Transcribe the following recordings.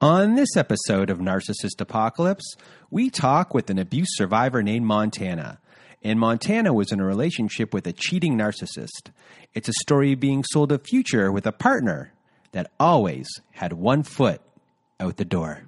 On this episode of Narcissist Apocalypse, we talk with an abuse survivor named Montana. And Montana was in a relationship with a cheating narcissist. It's a story being sold a future with a partner that always had one foot out the door.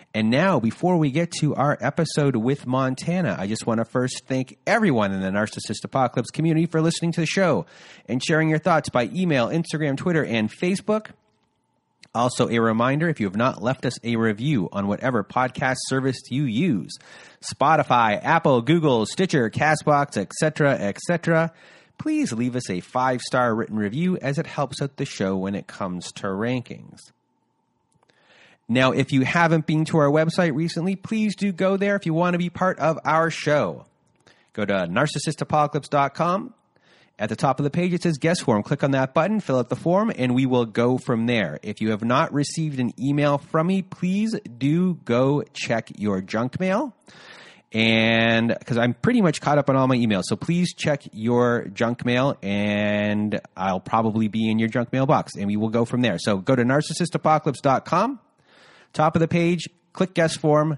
And now, before we get to our episode with Montana, I just want to first thank everyone in the Narcissist Apocalypse community for listening to the show and sharing your thoughts by email, Instagram, Twitter, and Facebook. Also, a reminder if you have not left us a review on whatever podcast service you use Spotify, Apple, Google, Stitcher, Castbox, etc., etc. Please leave us a five star written review as it helps out the show when it comes to rankings. Now, if you haven't been to our website recently, please do go there if you want to be part of our show. Go to narcissistapocalypse.com. At the top of the page, it says guest form. Click on that button, fill out the form, and we will go from there. If you have not received an email from me, please do go check your junk mail. And because I'm pretty much caught up on all my emails. So please check your junk mail, and I'll probably be in your junk mailbox, and we will go from there. So go to narcissistapocalypse.com Top of the page, click guest form,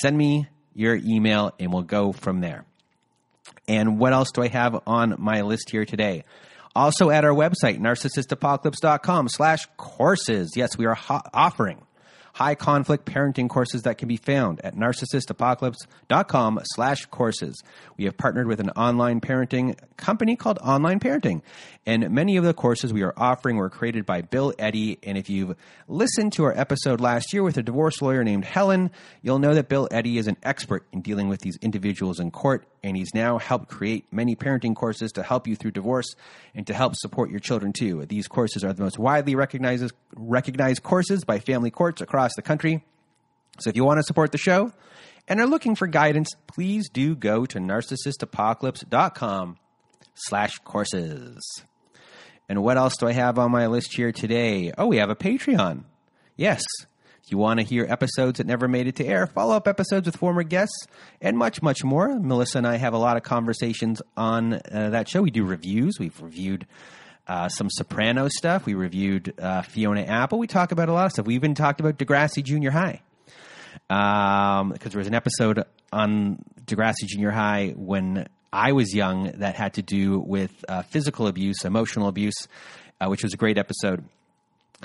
send me your email, and we'll go from there. And what else do I have on my list here today? Also at our website, narcissistapocalypse.com slash courses. Yes, we are ho- offering high conflict parenting courses that can be found at narcissistapocalypse.com slash courses. We have partnered with an online parenting company called Online Parenting. And many of the courses we are offering were created by Bill Eddy. And if you've listened to our episode last year with a divorce lawyer named Helen, you'll know that Bill Eddy is an expert in dealing with these individuals in court. And he's now helped create many parenting courses to help you through divorce and to help support your children too. These courses are the most widely recognized, recognized courses by family courts across across the country. So if you want to support the show and are looking for guidance, please do go to narcissistapocalypse.com slash courses. And what else do I have on my list here today? Oh, we have a Patreon. Yes. If you want to hear episodes that never made it to air, follow up episodes with former guests, and much, much more. Melissa and I have a lot of conversations on uh, that show. We do reviews. We've reviewed uh, some Soprano stuff. We reviewed uh, Fiona Apple. We talk about a lot of stuff. We even talked about Degrassi Junior High because um, there was an episode on Degrassi Junior High when I was young that had to do with uh, physical abuse, emotional abuse, uh, which was a great episode.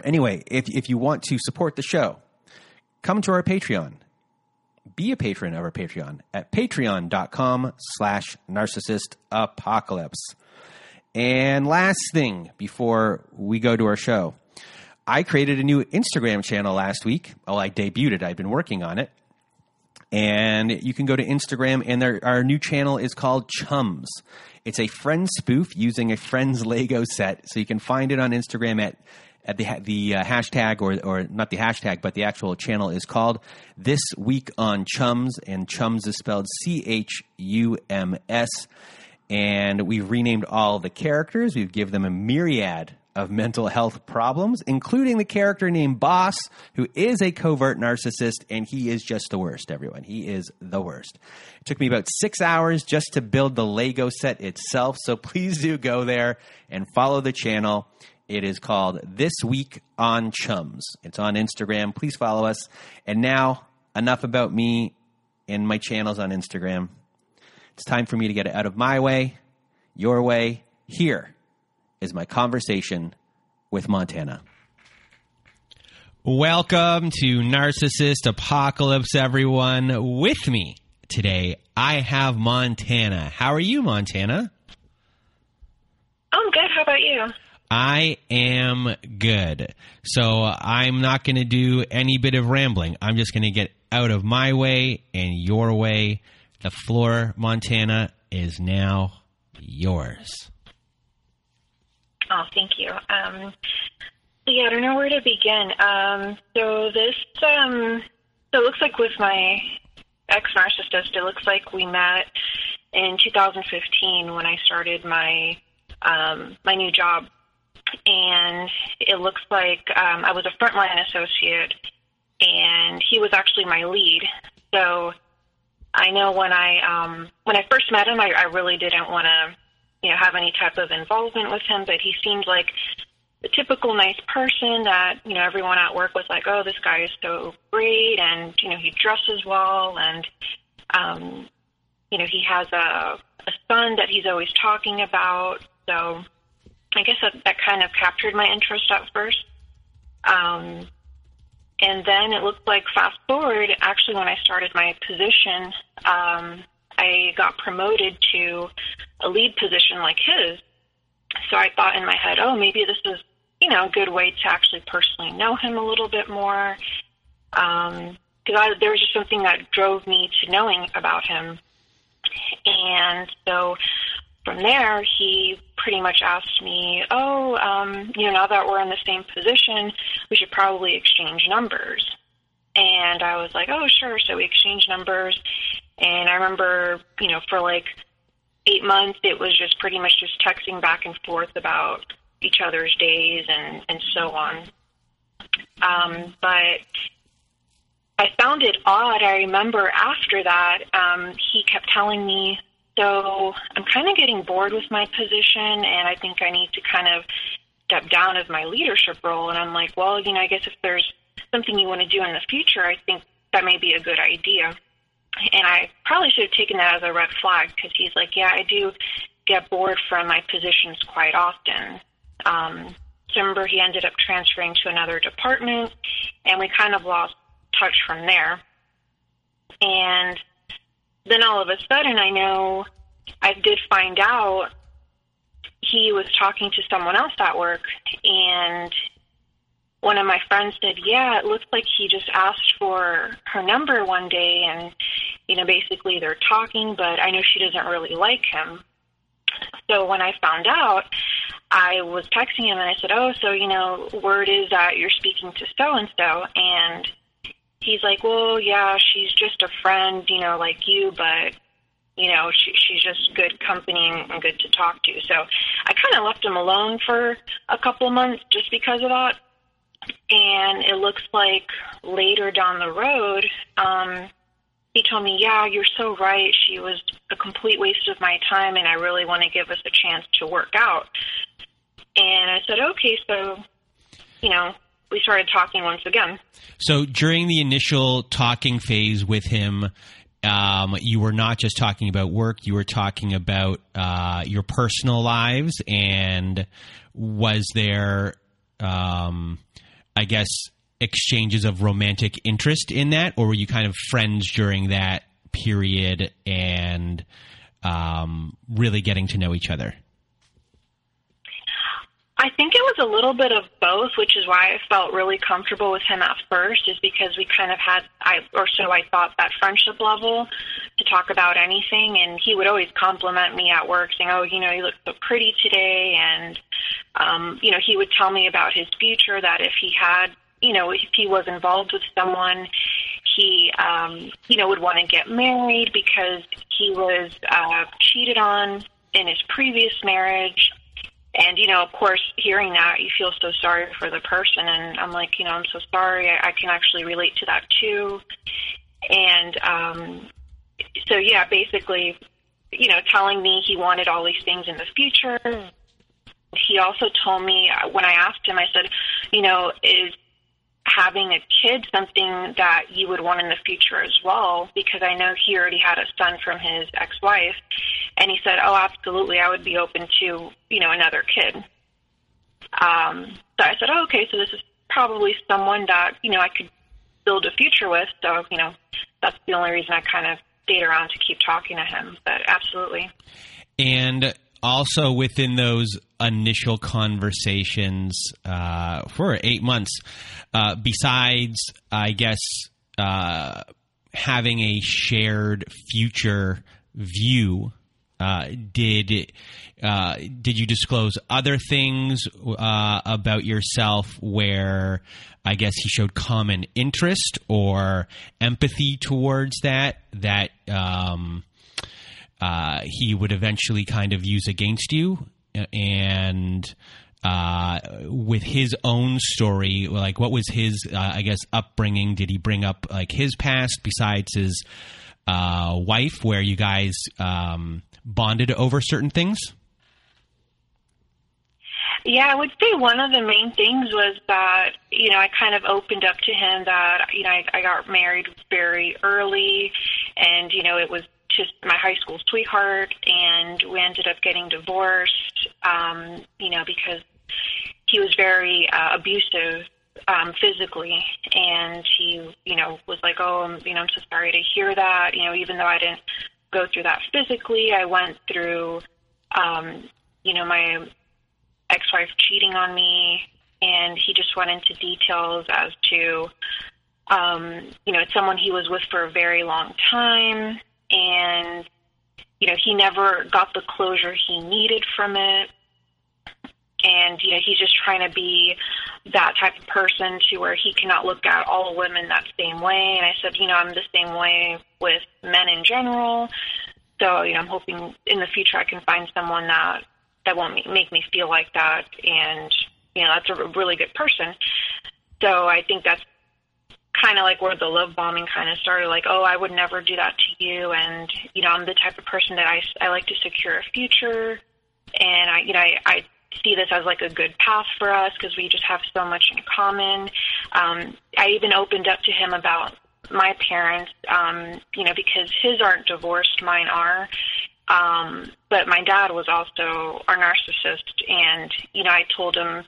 Anyway, if if you want to support the show, come to our Patreon. Be a patron of our Patreon at patreon.com slash narcissist apocalypse. And last thing before we go to our show, I created a new Instagram channel last week. Oh, I debuted it. I've been working on it. And you can go to Instagram, and there, our new channel is called Chums. It's a friend spoof using a friend's Lego set. So you can find it on Instagram at at the the uh, hashtag or or not the hashtag, but the actual channel is called This Week on Chums, and Chums is spelled C H U M S and we've renamed all the characters. We've given them a myriad of mental health problems, including the character named Boss, who is a covert narcissist, and he is just the worst, everyone. He is the worst. It took me about six hours just to build the Lego set itself, so please do go there and follow the channel. It is called This Week on Chums. It's on Instagram. Please follow us. And now, enough about me and my channels on Instagram. It's time for me to get it out of my way, your way. Here is my conversation with Montana. Welcome to Narcissist Apocalypse, everyone. With me today, I have Montana. How are you, Montana? I'm good. How about you? I am good. So I'm not going to do any bit of rambling. I'm just going to get out of my way and your way. The floor, Montana, is now yours. Oh, thank you. Um, yeah, I don't know where to begin. Um, so this, um, so it looks like with my ex narcissist, it looks like we met in 2015 when I started my um, my new job and it looks like um, I was a frontline associate, and he was actually my lead. So I know when I um, when I first met him, I, I really didn't want to, you know, have any type of involvement with him. But he seemed like the typical nice person that you know everyone at work was like, oh, this guy is so great, and you know he dresses well, and um, you know he has a a son that he's always talking about. So I guess that, that kind of captured my interest at first. Um, and then it looked like fast forward, actually, when I started my position, um, I got promoted to a lead position like his. So I thought in my head, oh, maybe this is, you know, a good way to actually personally know him a little bit more. Because um, there was just something that drove me to knowing about him. And so from there, he pretty much asked me, "Oh, um, you know, now that we're in the same position, we should probably exchange numbers." And I was like, "Oh, sure." So we exchanged numbers, and I remember, you know, for like eight months, it was just pretty much just texting back and forth about each other's days and and so on. Um, but I found it odd. I remember after that, um, he kept telling me so I'm kind of getting bored with my position, and I think I need to kind of step down of my leadership role. And I'm like, well, you know, I guess if there's something you want to do in the future, I think that may be a good idea. And I probably should have taken that as a red flag because he's like, yeah, I do get bored from my positions quite often. Um, so remember, he ended up transferring to another department, and we kind of lost touch from there. And then all of a sudden, I know I did find out he was talking to someone else at work, and one of my friends said, "Yeah, it looks like he just asked for her number one day, and you know, basically they're talking, but I know she doesn't really like him." So when I found out, I was texting him and I said, "Oh, so you know, word is that you're speaking to so and so," and he's like, well, yeah, she's just a friend, you know, like you, but you know, she, she's just good company and good to talk to. So I kind of left him alone for a couple of months just because of that. And it looks like later down the road, um, he told me, yeah, you're so right. She was a complete waste of my time, and I really want to give us a chance to work out. And I said, okay, so, you know, we started talking once again. So during the initial talking phase with him, um, you were not just talking about work; you were talking about uh, your personal lives. And was there, um, I guess, exchanges of romantic interest in that, or were you kind of friends during that period and um, really getting to know each other? I think it was a little bit of both, which is why I felt really comfortable with him at first, is because we kind of had, I or so I thought, that friendship level to talk about anything. And he would always compliment me at work, saying, "Oh, you know, you look so pretty today," and um, you know, he would tell me about his future that if he had, you know, if he was involved with someone, he, um, you know, would want to get married because he was uh, cheated on in his previous marriage and you know, of course, hearing that, you feel so sorry for the person, and I'm like, you know, I'm so sorry. I, I can actually relate to that too. And um, so, yeah, basically, you know, telling me he wanted all these things in the future. He also told me uh, when I asked him, I said, you know, is having a kid something that you would want in the future as well? Because I know he already had a son from his ex-wife, and he said, "Oh, absolutely, I would be open to you know another kid." Um, so I said, "Oh, okay, so this is probably someone that you know I could build a future with." So you know, that's the only reason I kind of stayed around to keep talking to him. But absolutely. And also within those initial conversations uh, for eight months, uh, besides, I guess, uh, having a shared future view. Uh, did uh, did you disclose other things uh, about yourself where I guess he showed common interest or empathy towards that that um, uh, he would eventually kind of use against you and uh, with his own story like what was his uh, i guess upbringing? Did he bring up like his past besides his uh, wife where you guys um, bonded over certain things? Yeah, I would say one of the main things was that, you know, I kind of opened up to him that, you know, I, I got married very early and, you know, it was just my high school sweetheart, and we ended up getting divorced. Um, you know, because he was very uh, abusive um, physically, and he, you know, was like, "Oh, I'm, you know, I'm so sorry to hear that." You know, even though I didn't go through that physically, I went through, um, you know, my ex-wife cheating on me, and he just went into details as to, um, you know, it's someone he was with for a very long time and you know he never got the closure he needed from it. And you know he's just trying to be that type of person to where he cannot look at all women that same way. And i said you know i'm the same way with men in general. So you know i'm hoping in the future i can find someone that that won't make me feel like that. And you know that's a really good person. So i think that's kind of like where the love bombing kind of started like oh i would never do that to you. And you know i'm the type of person that i, I like to secure a future. And i you know i, I see this as like a good path for us because we just have so much in common. Um, i even opened up to him about my parents um, you know because his aren't divorced mine are. Um, but my dad was also our narcissist. And you know i told him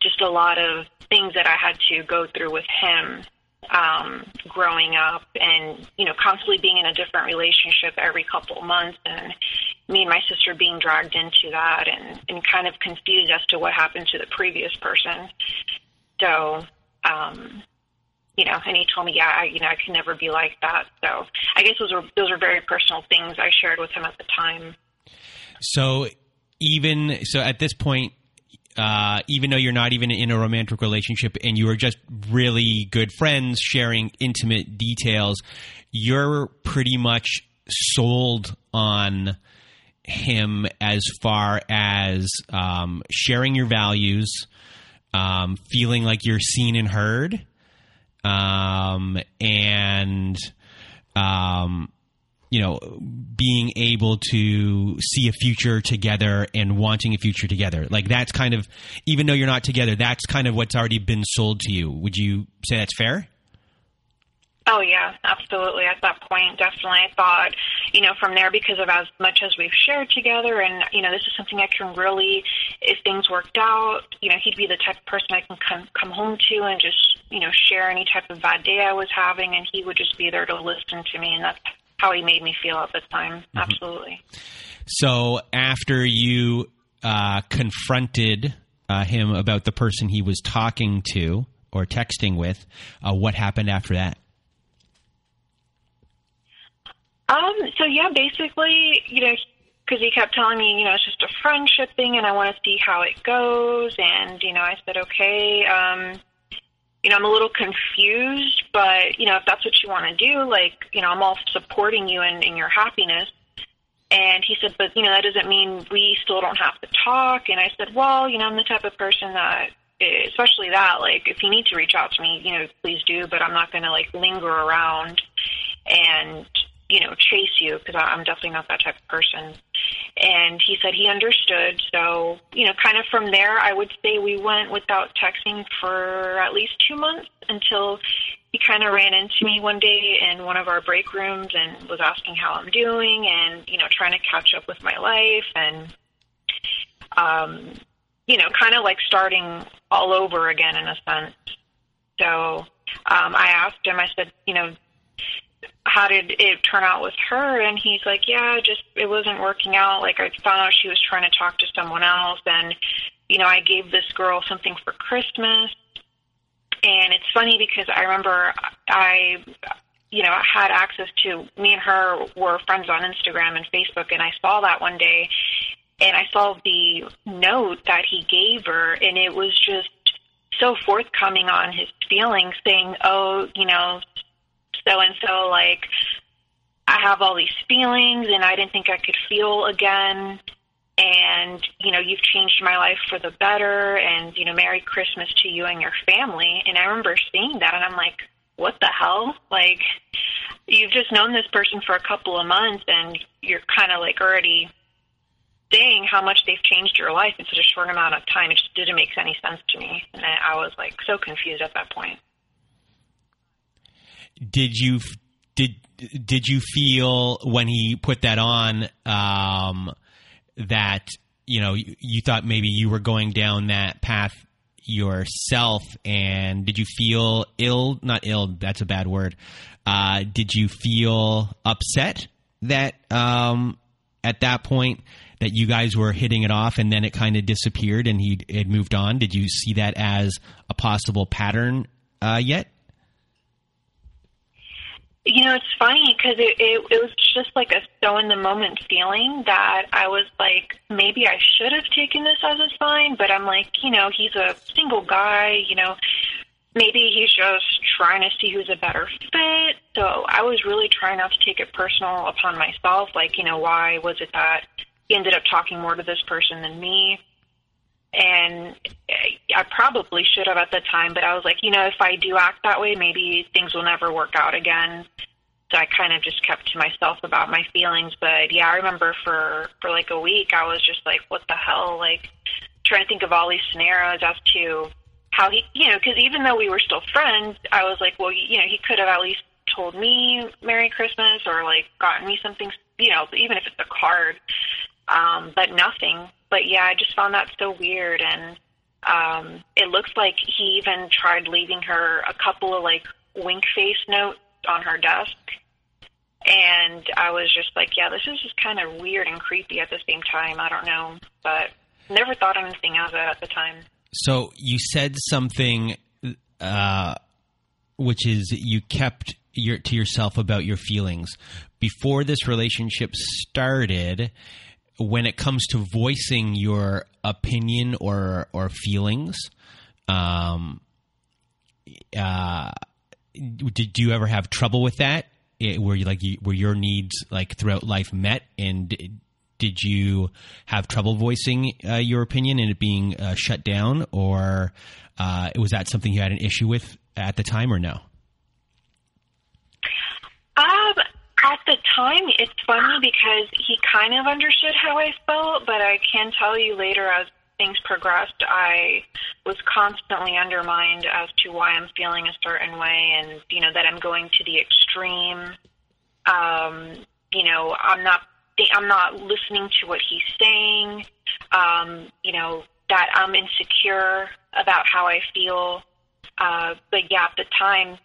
just a lot of things that i had to go through with him um, growing up and, you know, constantly being in a different relationship every couple of months and me and my sister being dragged into that and, and kind of confused as to what happened to the previous person. So, um, you know, and he told me, yeah, I, you know, I can never be like that. So I guess those were, those were very personal things I shared with him at the time. So even, so at this point, uh, even though you're not even in a romantic relationship and you are just really good friends sharing intimate details, you're pretty much sold on him as far as um, sharing your values, um, feeling like you're seen and heard, um, and um, you know, being able to see a future together and wanting a future together. Like that's kind of, even though you're not together, that's kind of what's already been sold to you. Would you say that's fair? Oh yeah, absolutely. At that point, definitely, I thought, you know, from there, because of as much as we've shared together, and you know, this is something I can really, if things worked out, you know, he'd be the type of person I can come come home to and just, you know, share any type of bad day I was having, and he would just be there to listen to me, and that's how he made me feel at the time. Mm-hmm. Absolutely. So after you uh, confronted uh, him about the person he was talking to or texting with, uh, what happened after that? Um. So yeah, basically, you know, because he kept telling me, you know, it's just a friendship thing, and I want to see how it goes. And you know, I said, okay. Um, you know, I'm a little confused, but, you know, if that's what you want to do, like, you know, I'm all supporting you in, in your happiness. And he said, but you know that doesn't mean we still don't have to talk. And I said, well, you know, I'm the type of person that, especially that, like if you need to reach out to me, you know, please do. But I'm not going to like linger around and you know chase you because I'm definitely not that type of person. And he said he understood. So you know, kind of from there, I would say we went without texting for at least two months until he kind of ran into me one day in one of our break rooms and was asking how I'm doing and you know trying to catch up with my life and um you know kind of like starting all over again in a sense so um I asked him I said you know how did it turn out with her? And he's like yeah just it wasn't working out. Like I found out she was trying to talk to someone else. And you know I gave this girl something for Christmas. And it's funny because I remember I, you know, had access to me and her were friends on Instagram and Facebook, and I saw that one day, and I saw the note that he gave her, and it was just so forthcoming on his feelings, saying, "Oh, you know, so and so, like." I have all these feelings and I didn't think I could feel again. And you know you've changed my life for the better and you know merry christmas to you and your family. And i remember seeing that and i'm like what the hell? Like you've just known this person for a couple of months and you're kind of like already saying how much they've changed your life in such a short amount of time. It just didn't make any sense to me. And i was like so confused at that point did you did did you feel when he put that on um that you know you, you thought maybe you were going down that path yourself? And did you feel ill not ill that's a bad word uh, did you feel upset that um, at that point that you guys were hitting it off and then it kind of disappeared and he had moved on? Did you see that as a possible pattern uh, yet you know, it's funny because it, it it was just like a so in the moment feeling that I was like, maybe I should have taken this as a sign, but I'm like, you know, he's a single guy, you know, maybe he's just trying to see who's a better fit. So I was really trying not to take it personal upon myself, like, you know, why was it that he ended up talking more to this person than me? And I probably should have at the time, but I was like, you know, if I do act that way, maybe things will never work out again. So I kind of just kept to myself about my feelings. But yeah, I remember for for like a week, I was just like, what the hell? Like trying to think of all these scenarios as to how he, you know, because even though we were still friends, I was like, well, you know, he could have at least told me Merry Christmas or like gotten me something, you know, even if it's a card. Um, but nothing but yeah, I just found that so weird. And um, it looks like he even tried leaving her a couple of like wink face notes on her desk. And I was just like, yeah, this is just kind of weird and creepy at the same time. I don't know, but never thought anything of it at the time. So you said something, uh, which is you kept your to yourself about your feelings before this relationship started when it comes to voicing your opinion or or feelings, um, uh, did you ever have trouble with that? It, were you like were your needs like throughout life met, and did you have trouble voicing uh, your opinion and it being uh, shut down, or uh, was that something you had an issue with at the time, or no? Um, at the time, it's funny because he kind of understood how I felt, but I can tell you later as things progressed, I was constantly undermined as to why I'm feeling a certain way and, you know, that I'm going to the extreme. Um, you know, I'm not I'm not listening to what he's saying. Um, you know, that I'm insecure about how I feel. Uh, but yeah, at the time,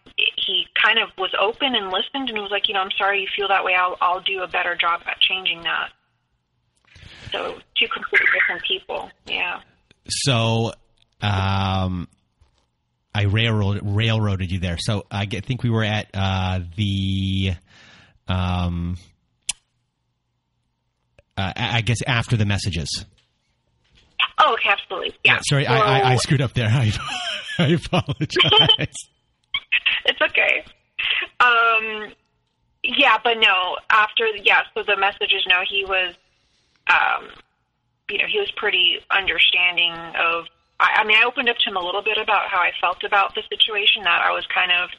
kind of was open and listened and was like, you know, I'm sorry you feel that way. I'll, I'll do a better job at changing that. So two completely different people. Yeah. So, um, I railroad railroaded you there. So I think we were at uh, the, um, uh, I guess after the messages. Oh, absolutely. Yeah. yeah sorry, well, I, I, I, screwed up there. I, I apologize. it's okay. Um, yeah, but no. After yeah, so the messages. No, he was, um, you know, he was pretty understanding of. I, I mean, I opened up to him a little bit about how I felt about the situation. That I was kind of,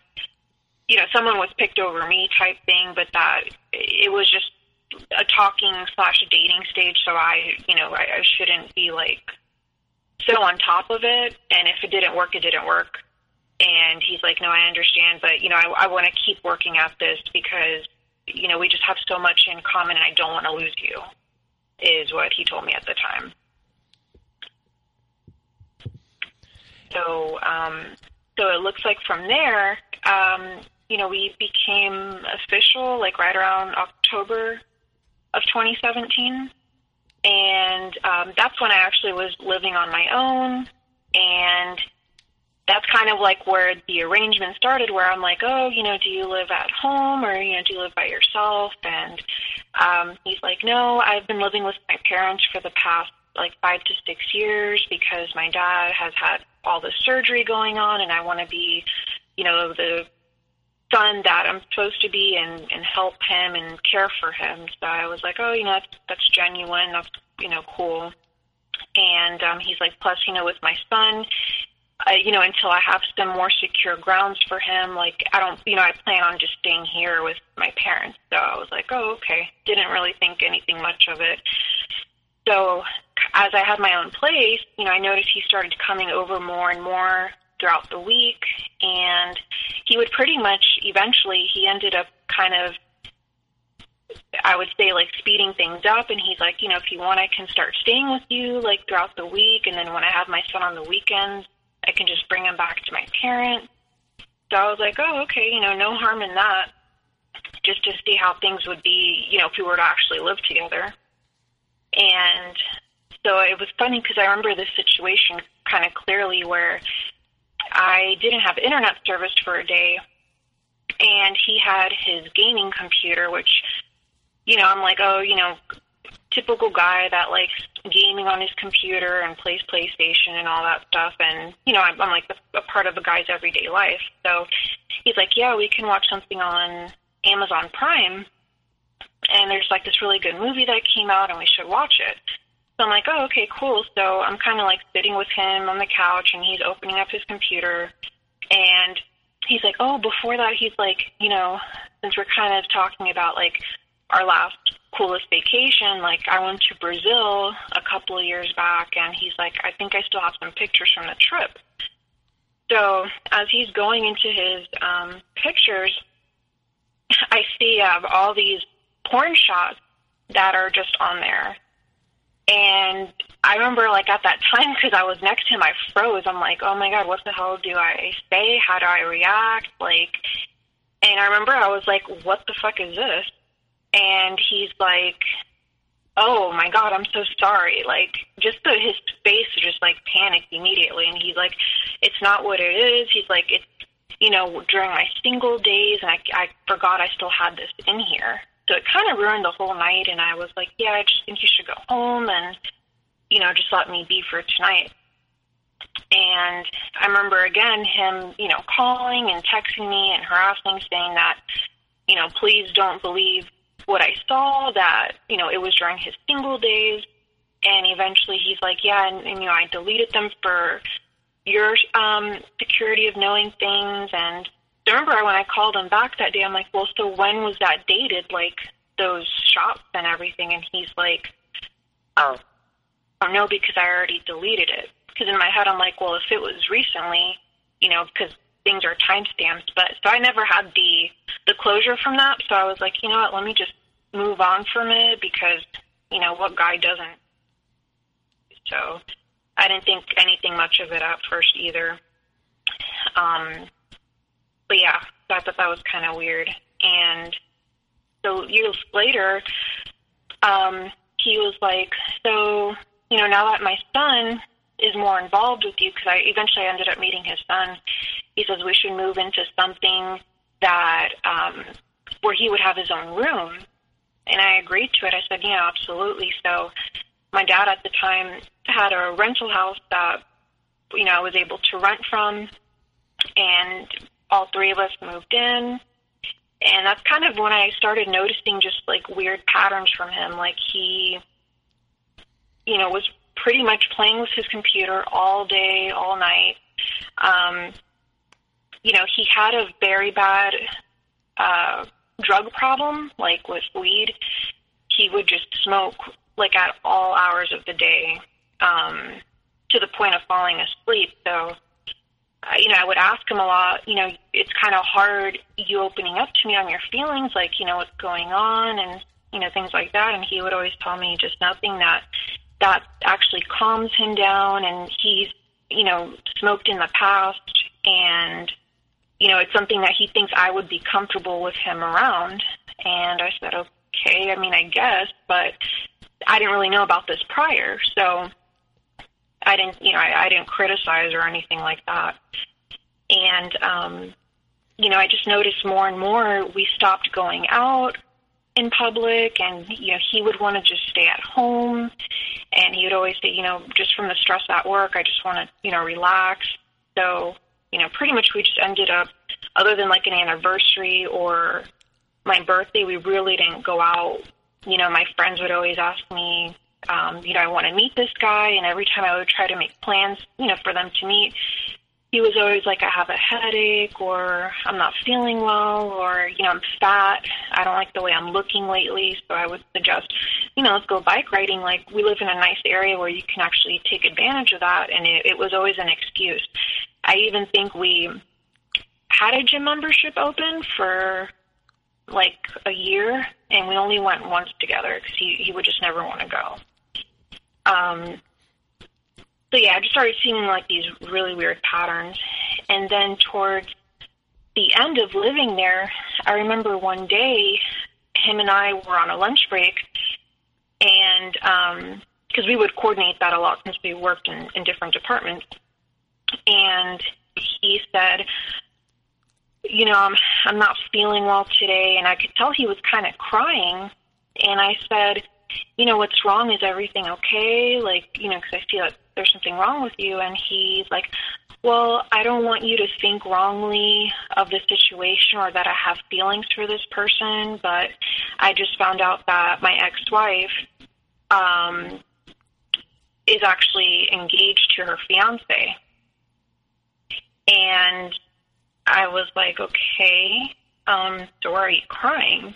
you know, someone was picked over me type thing, but that it was just a talking slash dating stage. So I, you know, I, I shouldn't be like so on top of it. And if it didn't work, it didn't work. And he's like, no, I understand, but you know, I, I want to keep working at this because you know we just have so much in common, and I don't want to lose you. Is what he told me at the time. So, um, so it looks like from there, um, you know, we became official like right around October of 2017, and um, that's when I actually was living on my own, and that's kind of like where the arrangement started where I'm like, oh, you know, do you live at home or, you know, do you live by yourself? And um, he's like, no, I've been living with my parents for the past like five to six years because my dad has had all the surgery going on and I want to be, you know, the son that I'm supposed to be and, and help him and care for him. So I was like, oh, you know, that's, that's genuine. That's, you know, cool. And um, he's like, plus, you know, with my son, you know, until I have some more secure grounds for him. Like, I don't, you know, I plan on just staying here with my parents. So I was like, oh, okay. Didn't really think anything much of it. So as I had my own place, you know, I noticed he started coming over more and more throughout the week. And he would pretty much eventually, he ended up kind of I would say like speeding things up and he's like, you know, if you want I can start staying with you like throughout the week and then when I have my son on the weekends, I can just bring him back to my parents. So I was like, oh, okay, you know, no harm in that. Just to see how things would be, you know, if we were to actually live together. And so it was funny because I remember this situation kind of clearly where I didn't have internet service for a day, and he had his gaming computer, which, you know, I'm like, oh, you know, typical guy that likes gaming on his computer and plays PlayStation and all that stuff. And you know, I'm, I'm like a, part of a guy's everyday life. So he's like, "Yeah, we can watch something on Amazon Prime." And there's like this really good movie that came out, and we should watch it. So I'm like, oh, okay, cool. So I'm kind of like sitting with him on the couch, and he's opening up his computer, and he's like, oh, before that, he's like, you know, since we're kind of talking about like our last coolest vacation. Like I went to Brazil a couple of years back, and he's like, I think I still have some pictures from the trip. So as he's going into his um, pictures, I see uh, all these porn shots that are just on there. And I remember, like, at that time, because I was next to him, I froze. I'm like, oh my God, what the hell do I say? How do I react? Like, and I remember I was like, what the fuck is this? And he's like, "Oh my god, I'm so sorry." Like just the, his face just like panicked immediately, and he's like, "It's not what it is." He's like, "It's you know during my single days, and I I forgot I still had this in here." So it kind of ruined the whole night, and I was like, "Yeah, I just think you should go home and you know just let me be for tonight." And I remember again him, you know, calling and texting me and harassing, saying that, you know, please don't believe what I saw that, you know, it was during his single days. And eventually he's like, yeah, and, and you know, I deleted them for your um, security of knowing things. And remember when I called him back that day, I'm like, well, so when was that dated? Like those shots and everything. And he's like, oh, oh no, because I already deleted it. Because in my head, I'm like, well, if it was recently, you know, because things are timestamped. But so I never had the the closure from that. So I was like, you know what? Let me just move on from it because you know what guy doesn't. So I didn't think anything much of it at first either. Um, but yeah, I thought that was kind of weird. And so years later, um, he was like, so you know, now that my son is more involved with you, because I eventually ended up meeting his son. He says we should move into something that um, where he would have his own room and I agreed to it. I said, yeah, absolutely. So my dad at the time had a rental house that, you know, I was able to rent from, and all three of us moved in. and that's kind of when I started noticing just like weird patterns from him. Like he, you know, was pretty much playing with his computer all day, all night. Um, you know, he had a very bad uh, drug problem, like with weed. He would just smoke like at all hours of the day, um, to the point of falling asleep. So you know, I would ask him a lot, you know, it's kind of hard you opening up to me on your feelings, like, you know, what's going on and, you know, things like that. And he would always tell me just nothing that, that actually calms him down. And he's, you know, smoked in the past and, you know, it's something that he thinks I would be comfortable with him around. And I said, okay, I mean, I guess, but I didn't really know about this prior. So, I didn't, you know, I, I didn't criticize or anything like that. And, um, you know, I just noticed more and more we stopped going out in public and, you know, he would want to just stay at home. And he would always say, you know, just from the stress at work, I just want to, you know, relax. So, you know, pretty much we just ended up, other than like an anniversary or my birthday, we really didn't go out. You know, my friends would always ask me, um, you know, I want to meet this guy. And every time I would try to make plans, you know, for them to meet, he was always like, I have a headache or I'm not feeling well or, you know, I'm fat. I don't like the way I'm looking lately. So I would suggest, you know, let's go bike riding. Like we live in a nice area where you can actually take advantage of that. And it, it was always an excuse. I even think we had a gym membership open for like a year and we only went once together because he, he would just never want to go. Um, so yeah, I just started seeing like these really weird patterns. And then towards the end of living there, I remember one day him and I were on a lunch break, and because um, we would coordinate that a lot since we worked in, in different departments, and he said, "You know, I'm I'm not feeling well today," and I could tell he was kind of crying, and I said you know, what's wrong? Is everything okay? Like, you know, because I feel like there's something wrong with you. And he's like, well, I don't want you to think wrongly of the situation or that I have feelings for this person, but I just found out that my ex-wife um, is actually engaged to her fiance. And I was like, okay, um, so why are you crying?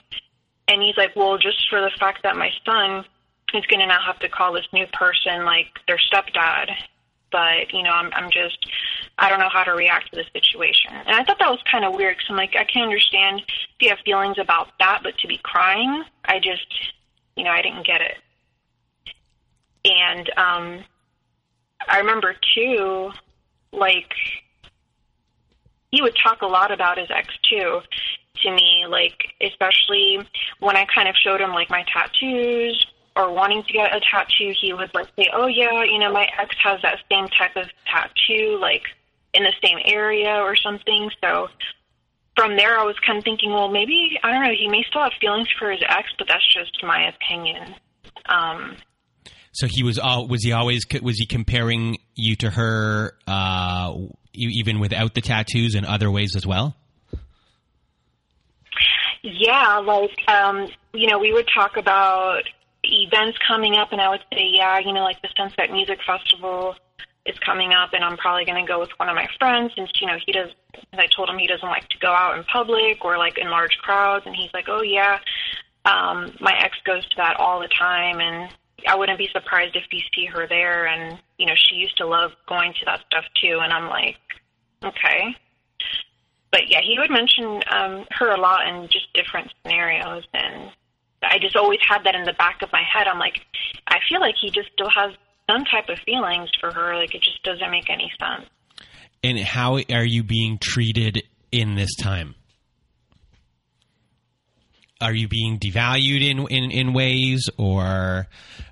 And he's like, well, just for the fact that my son is going to now have to call this new person like their stepdad. But, you know, I'm, I'm just, I don't know how to react to the situation. And I thought that was kind of weird because I'm like, I can understand if you have feelings about that, but to be crying, I just, you know, I didn't get it. And um, I remember too, like, he would talk a lot about his ex too to me, like especially when I kind of showed him like my tattoos or wanting to get a tattoo, he would like say, "Oh yeah, you know, my ex has that same type of tattoo, like in the same area or something." So from there, I was kind of thinking, well, maybe I don't know. He may still have feelings for his ex, but that's just my opinion. Um, so he was all was he always was he comparing you to her uh, even without the tattoos in other ways as well? Yeah, like um, you know, we would talk about events coming up, and I would say, yeah, you know, like the Sunset Music Festival is coming up, and I'm probably going to go with one of my friends since you know he does. I told him he doesn't like to go out in public or like in large crowds, and he's like, oh yeah, um, my ex goes to that all the time, and I wouldn't be surprised if you see her there, and you know, she used to love going to that stuff too, and I'm like, okay but yeah, he would mention um, her a lot in just different scenarios, and I just always had that in the back of my head. I'm like, I feel like he just still has some type of feelings for her. Like it just doesn't make any sense. And how are you being treated in this time? Are you being devalued in in, in ways, or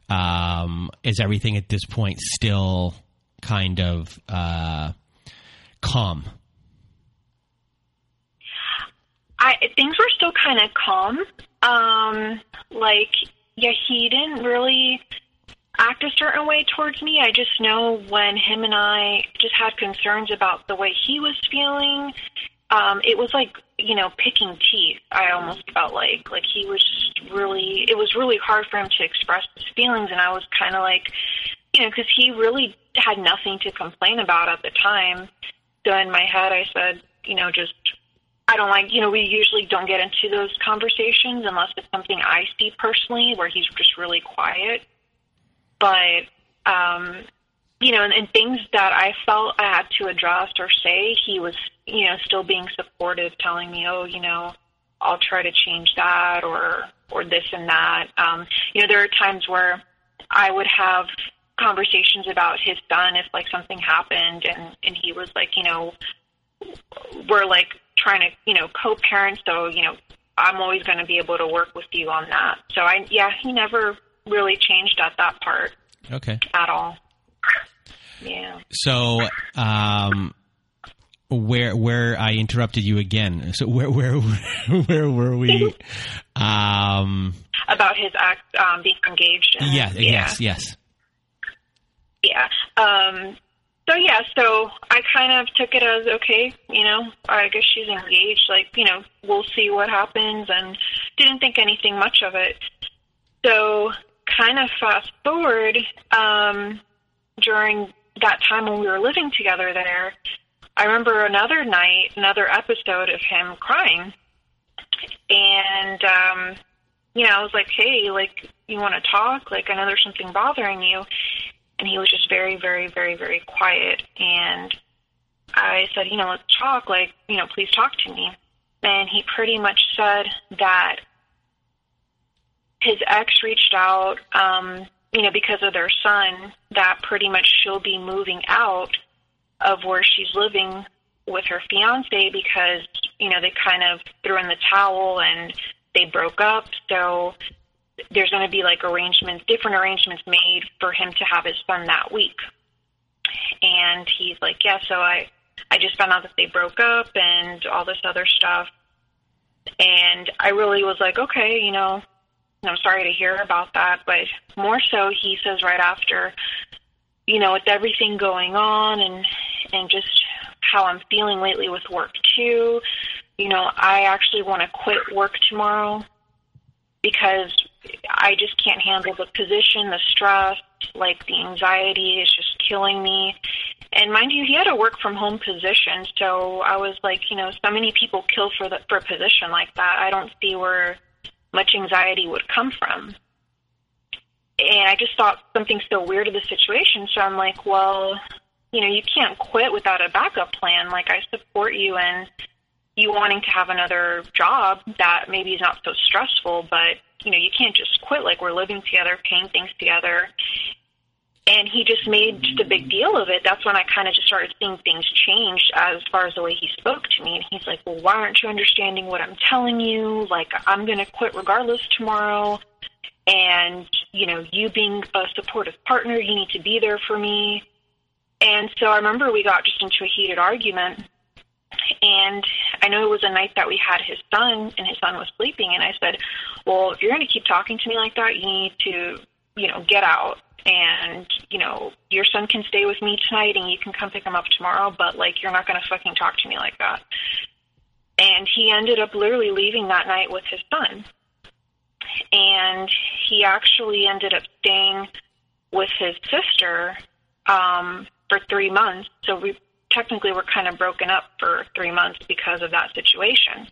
um, is everything at this point still kind of uh, calm? I things were still kind of calm. Um, like, yeah, he didn't really act a certain way towards me. I just know when him and I just had concerns about the way he was feeling, um, it was like you know picking teeth. I almost felt like like he was just really. It was really hard for him to express his feelings, and I was kind of like, you know, because he really had nothing to complain about at the time. So in my head, I said, you know, just I don't like, you know, we usually don't get into those conversations unless it's something I see personally where he's just really quiet. But, um, you know, and, and things that I felt I had to address or say, he was, you know, still being supportive, telling me, oh, you know, I'll try to change that or, or this and that. Um, you know, there are times where I would have conversations about his son if like something happened and, and he was like, you know, we're like trying to, you know, co-parent. So, you know, I'm always going to be able to work with you on that. So I, yeah, he never really changed at that part. Okay. At all. Yeah. So, um, where where I interrupted you again. So where where where were we? um, About his act um, being engaged. yeah, yeah. Yes. Yes. Yeah. Um, so yeah, so I kind of took it as okay, you know, I guess she's engaged, like, you know, we'll see what happens and didn't think anything much of it. So kind of fast forward, um, during that time when we were living together there, I remember another night, another episode of him crying. And um, you know, I was like, Hey, like, you wanna talk? Like I know there's something bothering you and he was just very, very, very, very quiet. And I said, you know, let's talk. Like, you know, please talk to me. And he pretty much said that his ex reached out, um, you know, because of their son, that pretty much she'll be moving out of where she's living with her fiance because, you know, they kind of threw in the towel and they broke up. So there's going to be like arrangements, different arrangements made for him to have his son that week. And he's like, yeah, so I, I just found out that they broke up and all this other stuff. And I really was like, okay, you know, I'm sorry to hear about that, but more so he says right after, you know, with everything going on and, and just how I'm feeling lately with work too, you know, I actually want to quit work tomorrow because I just can't handle the position, the stress, like the anxiety is just killing me. And mind you, he had a work from home position, so I was like, you know, so many people kill for the for a position like that. I don't see where much anxiety would come from. And I just thought something so weird of the situation. So I'm like, well, you know, you can't quit without a backup plan. Like I support you and you wanting to have another job that maybe is not so stressful, but you know, you can't just quit like we're living together, paying things together. And he just made just a big deal of it. That's when I kind of just started seeing things change as far as the way he spoke to me. And he's like, Well, why aren't you understanding what I'm telling you? Like, I'm going to quit regardless tomorrow. And, you know, you being a supportive partner, you need to be there for me. And so I remember we got just into a heated argument and I know it was a night that we had his son, and his son was sleeping. And I said, "Well, if you're going to keep talking to me like that, you need to, you know, get out. And you know, your son can stay with me tonight, and you can come pick him up tomorrow. But like, you're not going to fucking talk to me like that." And he ended up literally leaving that night with his son. And he actually ended up staying with his sister um, for three months. So we technically were kind of broken up for three months because of that situation.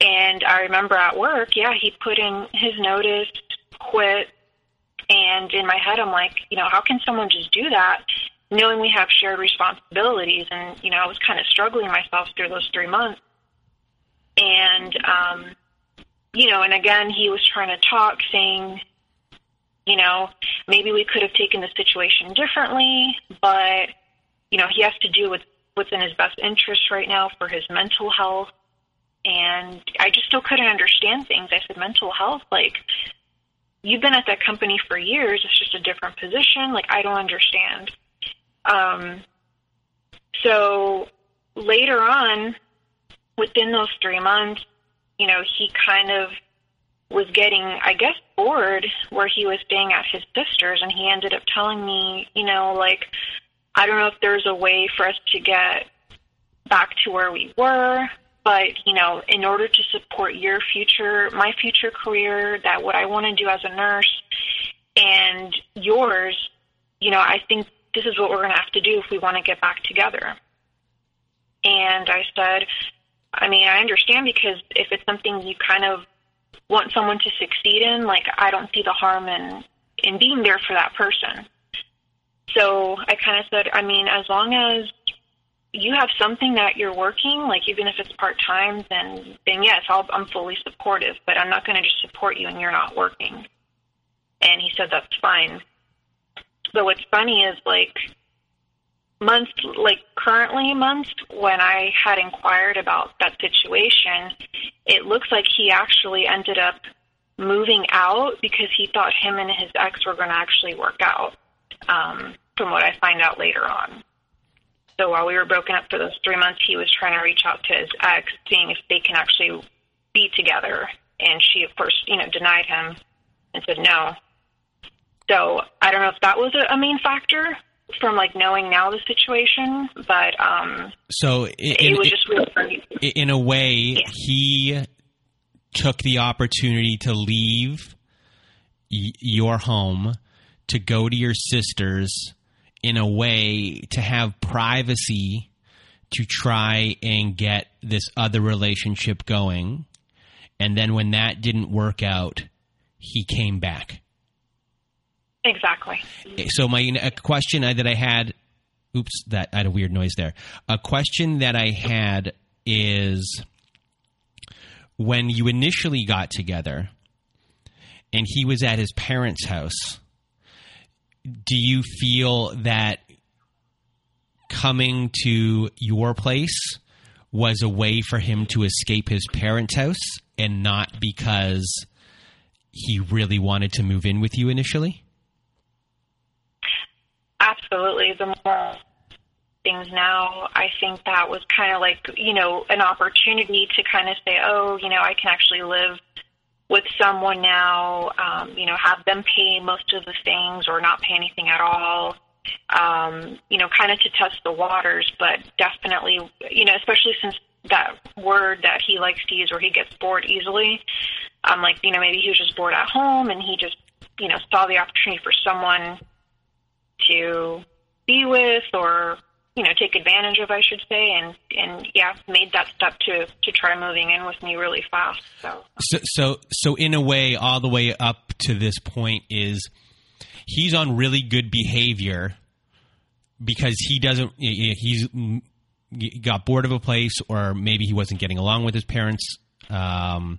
And I remember at work, yeah, he put in his notice, quit, and in my head, I'm like, you know, how can someone just do that, knowing we have shared responsibilities? And you know, I was kind of struggling myself through those three months. And um, you know, and again, he was trying to talk, saying, you know, maybe we could have taken the situation differently, but you know, he has to do with what's in his best interest right now for his mental health. And I just still couldn't understand things. I said, mental health, like, you've been at that company for years. It's just a different position. Like, I don't understand. Um, so later on, within those three months, you know, he kind of was getting, I guess, bored where he was staying at his sister's, and he ended up telling me, you know, like, I don't know if there's a way for us to get back to where we were. But, you know, in order to support your future, my future career, that what I want to do as a nurse and yours, you know, I think this is what we're going to have to do if we want to get back together. And I said, I mean, I understand because if it's something you kind of want someone to succeed in, like I don't see the harm in in being there for that person. So I kind of said, I mean, as long as you have something that you're working, like even if it's part time, then then yes, I'll, I'm fully supportive. But I'm not going to just support you and you're not working. And he said that's fine. But what's funny is like months, like currently months when I had inquired about that situation, it looks like he actually ended up moving out because he thought him and his ex were going to actually work out. Um, from what I find out later on. So while we were broken up for those three months, he was trying to reach out to his ex, seeing if they can actually be together. And she, of course, you know, denied him and said no. So I don't know if that was a, a main factor from like knowing now the situation, but um, so in, it was just really funny. In a way, yeah. he took the opportunity to leave y- your home to go to your sister's in a way to have privacy to try and get this other relationship going. And then when that didn't work out, he came back. Exactly. So my question that I had, oops, that I had a weird noise there. A question that I had is when you initially got together, and he was at his parents' house do you feel that coming to your place was a way for him to escape his parents' house and not because he really wanted to move in with you initially? Absolutely. The more things now, I think that was kind of like, you know, an opportunity to kind of say, oh, you know, I can actually live with someone now, um, you know, have them pay most of the things or not pay anything at all, um, you know, kind of to test the waters, but definitely, you know, especially since that word that he likes to use where he gets bored easily. Um, like, you know, maybe he was just bored at home and he just, you know, saw the opportunity for someone to be with or you know take advantage of, I should say, and and yeah, made that step to to try moving in with me really fast. So. So so, so in a way, all the way up to this point is he's on really good behavior because he doesn't he's got bored of a place or maybe he wasn't getting along with his parents um,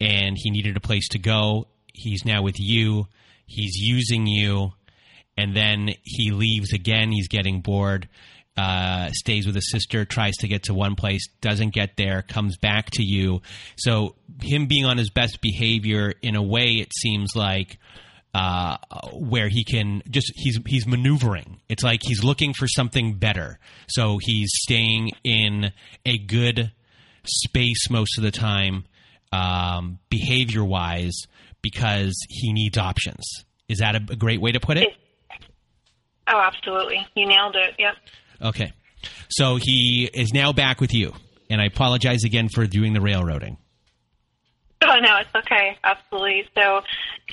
and he needed a place to go. He's now with you. He's using you and then he leaves again he's getting bored uh, stays with his sister, tries to get to one place, doesn't get there, comes back to you. So him being on his best behavior, in a way, it seems like uh, where he can just he's he's maneuvering. It's like he's looking for something better. So he's staying in a good space most of the time, um, behavior wise, because he needs options. Is that a, a great way to put it? Oh, absolutely. You nailed it. Yep. Okay. So he is now back with you. And I apologize again for doing the railroading. Oh, no, it's okay. Absolutely. So,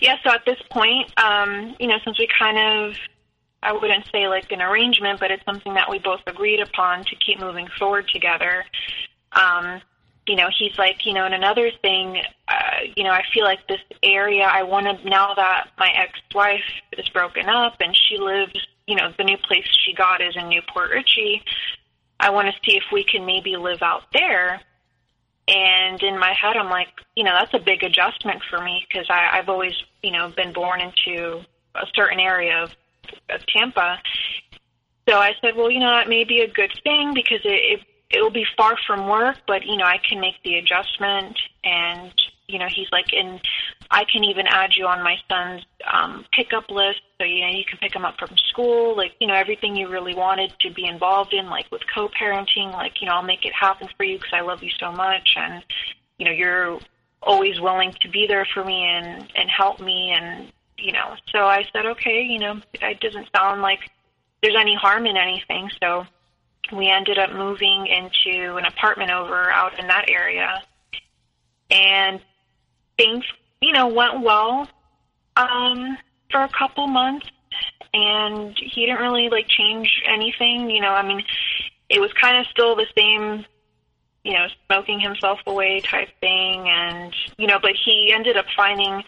yeah, so at this point, um, you know, since we kind of, I wouldn't say like an arrangement, but it's something that we both agreed upon to keep moving forward together. Um, you know, he's like, you know, and another thing, uh, you know, I feel like this area, I want to, now that my ex wife is broken up and she lives you know, the new place she got is in New Port Richey. I want to see if we can maybe live out there. And in my head, I'm like, you know, that's a big adjustment for me because I've always, you know, been born into a certain area of, of Tampa. So I said, well, you know, that may be a good thing because it, it it will be far from work, but you know, I can make the adjustment and you know, he's like, and I can even add you on my son's um, pickup list, so you know you can pick him up from school. Like, you know, everything you really wanted to be involved in, like with co-parenting. Like, you know, I'll make it happen for you because I love you so much, and you know, you're always willing to be there for me and and help me, and you know. So I said, okay, you know, it doesn't sound like there's any harm in anything, so we ended up moving into an apartment over out in that area, and things, you know, went well um, for a couple months, and he didn't really like change anything. You know, I mean, it was kind of still the same, you know, smoking himself away type thing, and you know, but he ended up finding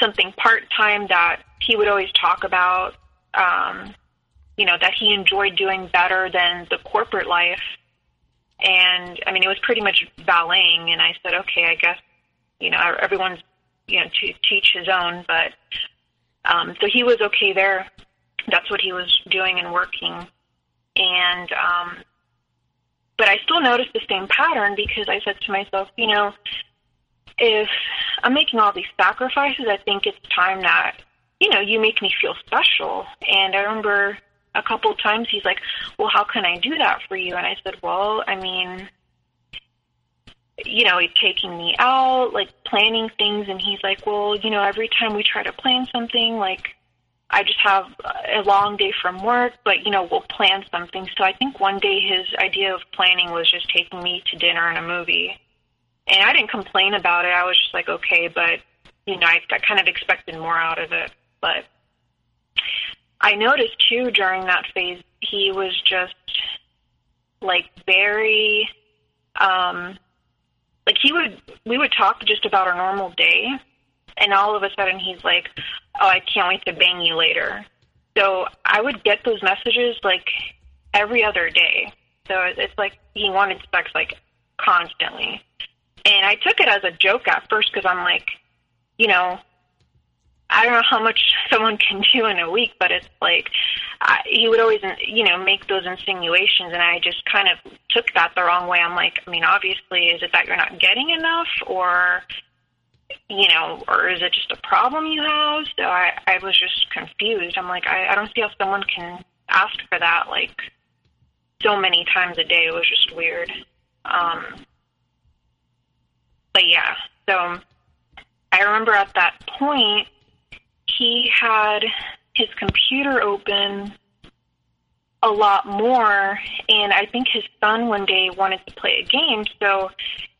something part time that he would always talk about. Um, you know, that he enjoyed doing better than the corporate life. And I mean, it was pretty much valeting. And I said, okay, I guess, you know, everyone's, you know, to teach his own. But um, so he was okay there. That's what he was doing and working. And, um, but I still noticed the same pattern because I said to myself, you know, if I'm making all these sacrifices, I think it's time that, you know, you make me feel special. And I remember a couple of times he's like, "Well, how can I do that for you?" And I said, "Well, I mean, you know, he's taking me out, like planning things, and he's like, "Well, you know, every time we try to plan something, like I just have a long day from work, but you know, we'll plan something." So I think one day his idea of planning was just taking me to dinner and a movie. And I didn't complain about it. I was just like, "Okay," but you know, I, I kind of expected more out of it, but I noticed too during that phase he was just like very um like he would we would talk just about our normal day and all of a sudden he's like oh i can't wait to bang you later. So i would get those messages like every other day. So it's like he wanted sex like constantly. And i took it as a joke at first because i'm like you know I don't know how much someone can do in a week, but it's like I, he would always, you know, make those insinuations, and I just kind of took that the wrong way. I'm like, I mean, obviously, is it that you're not getting enough, or you know, or is it just a problem you have? So I, I was just confused. I'm like, I, I don't see how someone can ask for that like so many times a day. It was just weird. Um, but yeah, so I remember at that point he had his computer open a lot more and I think his son one day wanted to play a game so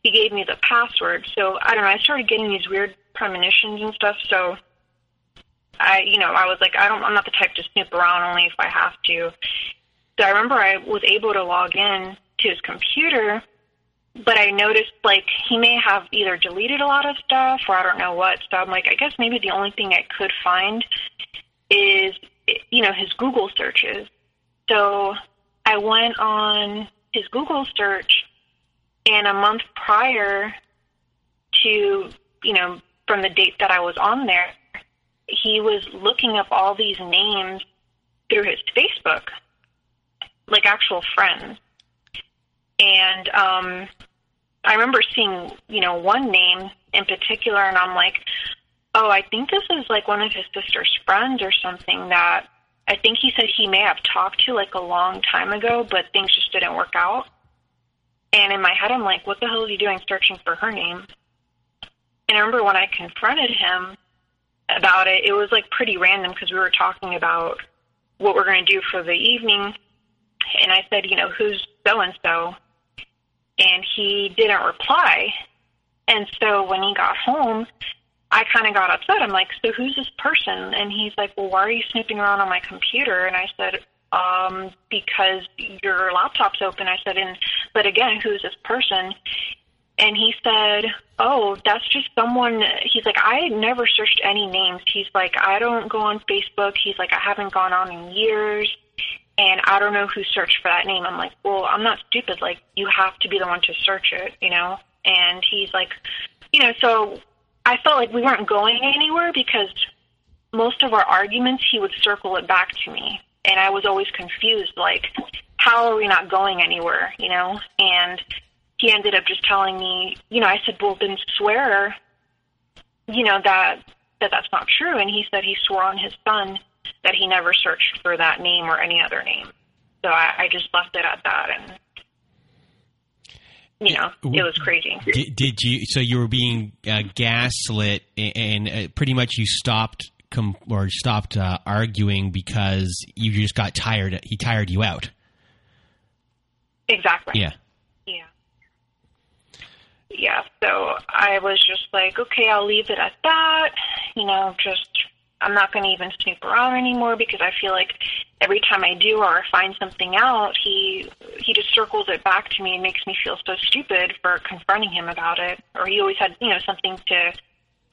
he gave me the password. So I don't know, I started getting these weird premonitions and stuff, so I you know, I was like I don't I'm not the type to snoop around only if I have to. So I remember I was able to log in to his computer but I noticed like he may have either deleted a lot of stuff or I don't know what. So I'm like, I guess maybe the only thing I could find is you know his Google searches. So I went on his Google search, and a month prior to you know from the date that I was on there, he was looking up all these names through his Facebook, like actual friends. And um, I remember seeing, you know, one name in particular, and I'm like, oh, I think this is like one of his sister's friends or something that I think he said he may have talked to like a long time ago, but things just didn't work out. And in my head, I'm like, what the hell is he doing searching for her name? And I remember when I confronted him about it, it was like pretty random because we were talking about what we're going to do for the evening. And I said, you know, who's so and so? And he didn't reply. And so when he got home, I kind of got upset. I'm like, so who's this person? And he's like, well, why are you snooping around on my computer? And I said, um, because your laptop's open. I said, and but again, who's this person? And he said, oh, that's just someone. He's like, I never searched any names. He's like, I don't go on Facebook. He's like, I haven't gone on in years and I don't know who searched for that name. I'm like, well, I'm not stupid. Like, you have to be the one to search it, you know? And he's like, you know, so I felt like we weren't going anywhere because most of our arguments, he would circle it back to me. And I was always confused, like, how are we not going anywhere, you know? And he ended up just telling me, you know, I said, well, then swear, you know, that, that that's not true. And he said he swore on his son that he never searched for that name or any other name. So I, I just left it at that, and you know, it was crazy. Did, did you? So you were being uh, gaslit, and uh, pretty much you stopped com- or stopped uh, arguing because you just got tired. He tired you out. Exactly. Yeah. Yeah. Yeah, so I was just like, okay, I'll leave it at that. You know, just I'm not going to even snoop around anymore because I feel like every time I do or I find something out, he he just circles it back to me and makes me feel so stupid for confronting him about it. Or he always had, you know, something to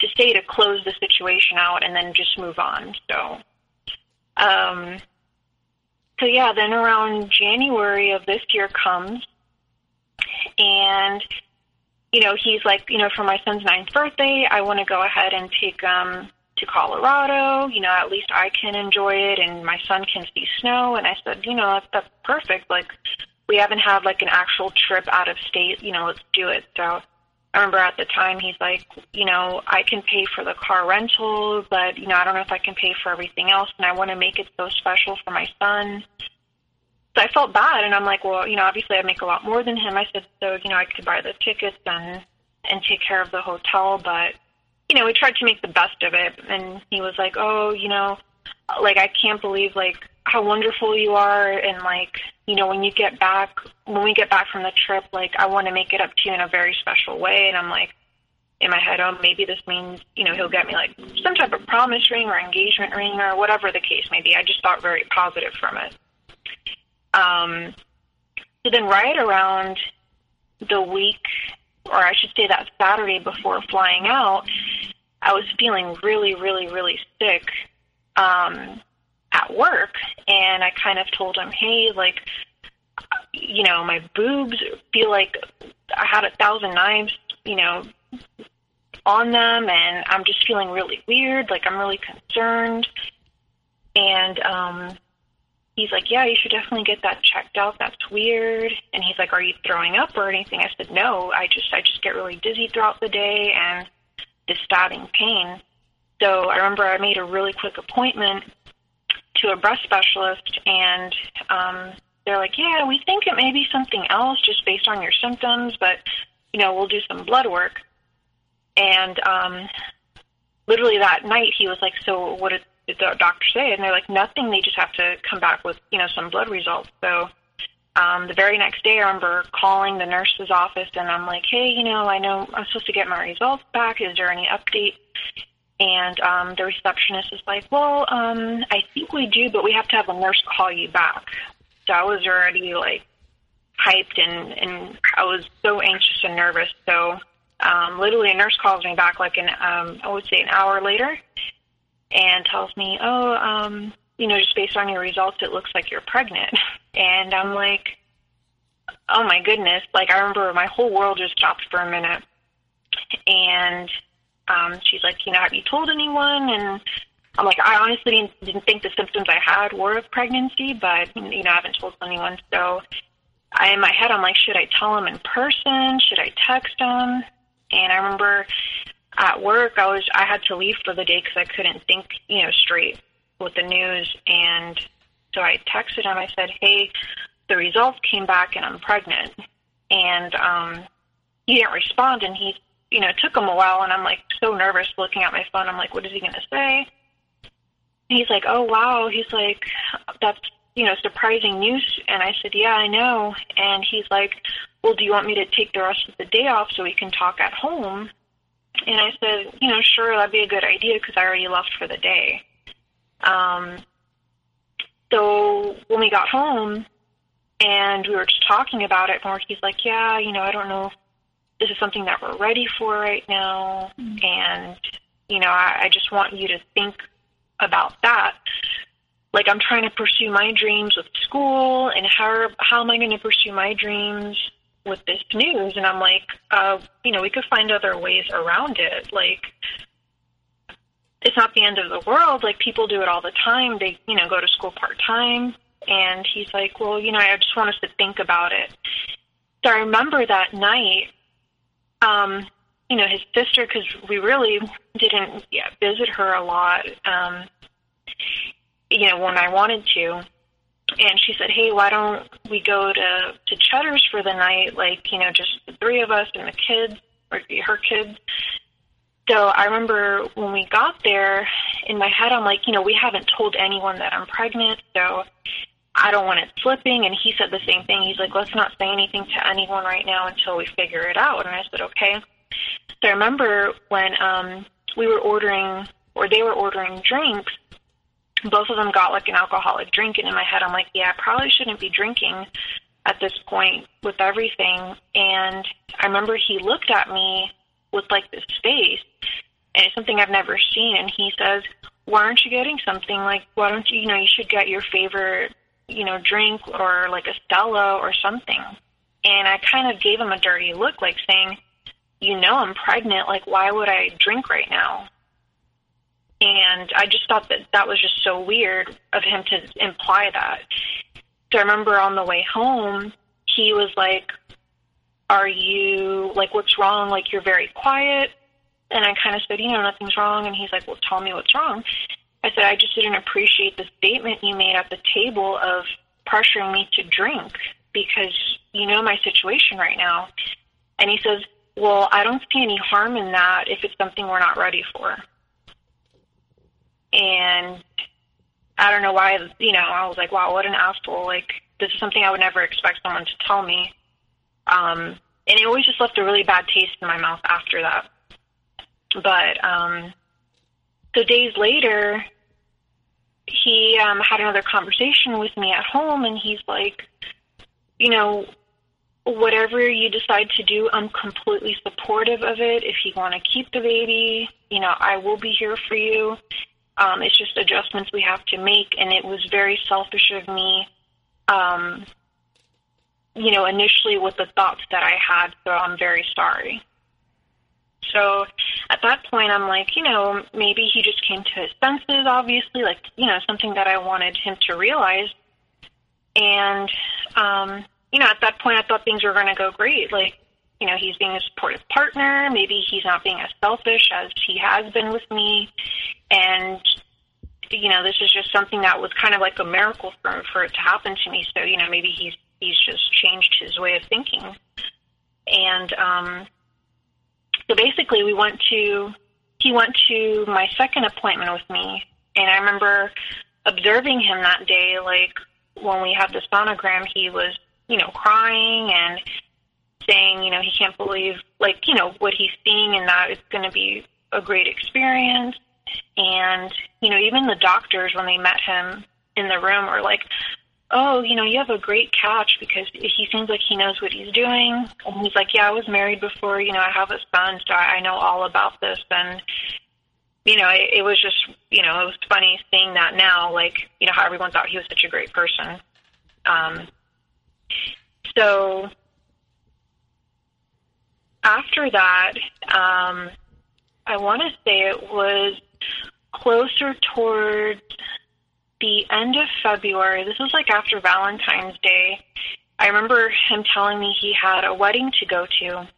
to say to close the situation out and then just move on. So, um, so yeah, then around January of this year comes, and you know, he's like, you know, for my son's ninth birthday, I want to go ahead and take um to Colorado. You know, at least I can enjoy it, and my son can see snow. And I said, you know, that's, that's perfect. Like, we haven't had like an actual trip out of state. You know, let's do it. So I remember at the time he's like, you know, I can pay for the car rental, but you know, I don't know if I can pay for everything else, and I want to make it so special for my son. So I felt bad, and I'm like, well, you know, obviously I make a lot more than him. I said, so you know, I could buy the tickets and and take care of the hotel, but you know, we tried to make the best of it. And he was like, oh, you know, like I can't believe like how wonderful you are, and like you know, when you get back, when we get back from the trip, like I want to make it up to you in a very special way. And I'm like, in my head, oh, maybe this means, you know, he'll get me like some type of promise ring or engagement ring or whatever the case may be. I just thought very positive from it. Um, so then, right around the week, or I should say that Saturday before flying out, I was feeling really, really, really sick um, at work, and I kind of told him, "Hey, like, you know, my boobs feel like I had a thousand knives, you know, on them, and I'm just feeling really weird. Like, I'm really concerned." And um, he's like, yeah, you should definitely get that checked out. That's weird. And he's like, are you throwing up or anything? I said, no, I just, I just get really dizzy throughout the day and this stabbing pain. So I remember I made a really quick appointment to a breast specialist and, um, they're like, yeah, we think it may be something else just based on your symptoms, but, you know, we'll do some blood work. And, um, literally that night he was like, so what the doctor say? And they're like, nothing. They just have to come back with, you know, some blood results. So um, the very next day, I remember calling the nurse's office and I'm like, hey, you know, I know I'm supposed to get my results back. Is there any update? And um, the receptionist is like, well, um, I think we do, but we have to have a nurse call you back. So I was already like hyped and, and I was so anxious and nervous. So um, literally a nurse calls me back like an, um, I would say an hour later and tells me, oh, um, you know, just based on your results, it looks like you're pregnant. And I'm like, oh my goodness. Like, I remember my whole world just stopped for a minute. And um, she's like, you know, have you told anyone? And I'm like, I honestly didn't, didn't think the symptoms I had were of pregnancy, but, you know, I haven't told anyone. So I, in my head, I'm like, should I tell him in person? Should I text him? And I remember at work, I was I had to leave for the day because I couldn't think, you know, straight with the news. And so I texted him. I said, "Hey, the results came back, and I'm pregnant." And um, he didn't respond, and he, you know, it took him a while. And I'm like so nervous looking at my phone. I'm like, "What is he going to say?" And he's like, "Oh wow." He's like, "That's." You know, surprising news. And I said, Yeah, I know. And he's like, Well, do you want me to take the rest of the day off so we can talk at home? And I said, you know, sure, that'd be a good idea because I already left for the day. Um, so when we got home and we were just talking about it more, he's like, yeah, you know, I don't know if this is something that we're ready for right now. Mm-hmm. And, you know, I, I just want you to think about that. Like I'm trying to pursue my dreams with school and how, how am I going to pursue my dreams with this news and I'm like, uh, you know, we could find other ways around it. Like it's not the end of the world. Like people do it all the time. They, you know, go to school part time and he's like, Well, you know, I just want us to think about it. So I remember that night, um, you know, his sister, because we really didn't yeah, visit her a lot, um, you know, when I wanted to and she said, "Hey, why don't we go to to Cheddar's for the night? Like, you know, just the three of us and the kids, or her kids." So I remember when we got there, in my head, I'm like, you know, we haven't told anyone that I'm pregnant, so I don't want it slipping. And he said the same thing. He's like, let's not say anything to anyone right now until we figure it out. And I said, okay. So I remember when um, we were ordering, or they were ordering drinks, both of them got like an alcoholic drink. And in my head, I'm like, yeah, I probably shouldn't be drinking at this point with everything. And I remember he looked at me with like this face, and it's something I've never seen. And he says, why aren't you getting something like, why don't you, you know, you should get your favorite you know, drink or like a Stella or something. And I kind of gave him a dirty look, like saying, you know, I'm pregnant. Like, why would I drink right now? And I just thought that that was just so weird of him to imply that. So I remember on the way home, he was like, Are you, like, what's wrong? Like, you're very quiet. And I kind of said, You know, nothing's wrong. And he's like, Well, tell me what's wrong. I said, I just didn't appreciate the statement you made at the table of pressuring me to drink because you know my situation right now. And he says, Well, I don't see any harm in that if it's something we're not ready for. And I don't know why, you know, I was like, wow, what an asshole. Like, this is something I would never expect someone to tell me. Um, and it always just left a really bad taste in my mouth after that. But um, so days later, he um, had another conversation with me at home, and he's like, you know, whatever you decide to do, I'm completely supportive of it. If you want to keep the baby, you know, I will be here for you. Um, it's just adjustments we have to make, and it was very selfish of me. Um, you know, initially with the thoughts that I had, so I'm very sorry. So at that point, I'm like, you know, maybe he just came to his senses, obviously, like, you know, something that I wanted him to realize. And, um, you know, at that point, I thought things were going to go great. Like, you know, he's being a supportive partner. Maybe he's not being as selfish as he has been with me. And, you know, this is just something that was kind of like a miracle for, for it to happen to me. So, you know, maybe he's, he's just changed his way of thinking. And, um, so basically, we went to he went to my second appointment with me, and I remember observing him that day. Like when we had the sonogram, he was you know crying and saying you know he can't believe like you know what he's seeing and that it's going to be a great experience. And you know even the doctors when they met him in the room were like, oh, you know, you have a great catch because he seems like he knows what he's doing. And he's like, yeah, I was married before, you know, I have a son, so I know all about this. And, you know, it, it was just, you know, it was funny seeing that now, like, you know, how everyone thought he was such a great person. Um, so after that, um, I want to say it was closer towards the end of February. This was like after Valentine's Day. I remember him telling me he had a wedding to go to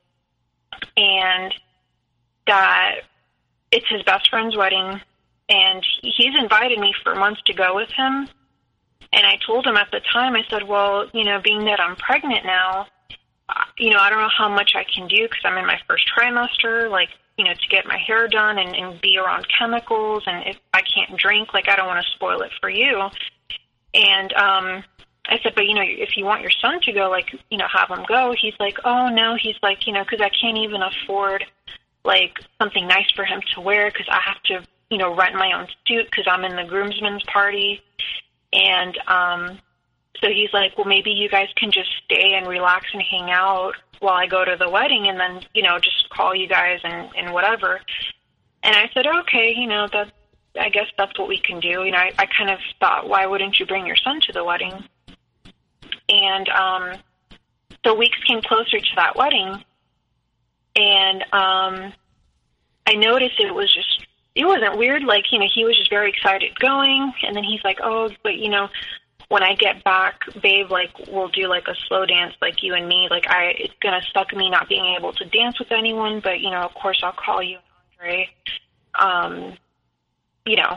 and that it's his best friend's wedding and he's invited me for months to go with him. And I told him at the time, I said, well, you know, being that I'm pregnant now, you know, I don't know how much I can do because I'm in my first trimester. Like, you know, to get my hair done and, and be around chemicals. And if I can't drink, like, I don't want to spoil it for you. And um, I said, but, you know, if you want your son to go, like, you know, have him go. He's like, oh, no. He's like, you know, because I can't even afford, like, something nice for him to wear because I have to, you know, rent my own suit because I'm in the groomsmen's party. And um, so he's like, well, maybe you guys can just stay and relax and hang out while I go to the wedding and then, you know, just call you guys and, and whatever. And I said, okay, you know, that, I guess that's what we can do. You know, I, I kind of thought, why wouldn't you bring your son to the wedding? And, um, the weeks came closer to that wedding and, um, I noticed it was just, it wasn't weird. Like, you know, he was just very excited going. And then he's like, oh, but you know, when I get back, babe, like we'll do like a slow dance, like you and me. Like I, it's gonna suck me not being able to dance with anyone, but you know, of course, I'll call you, Andre. Um, you know,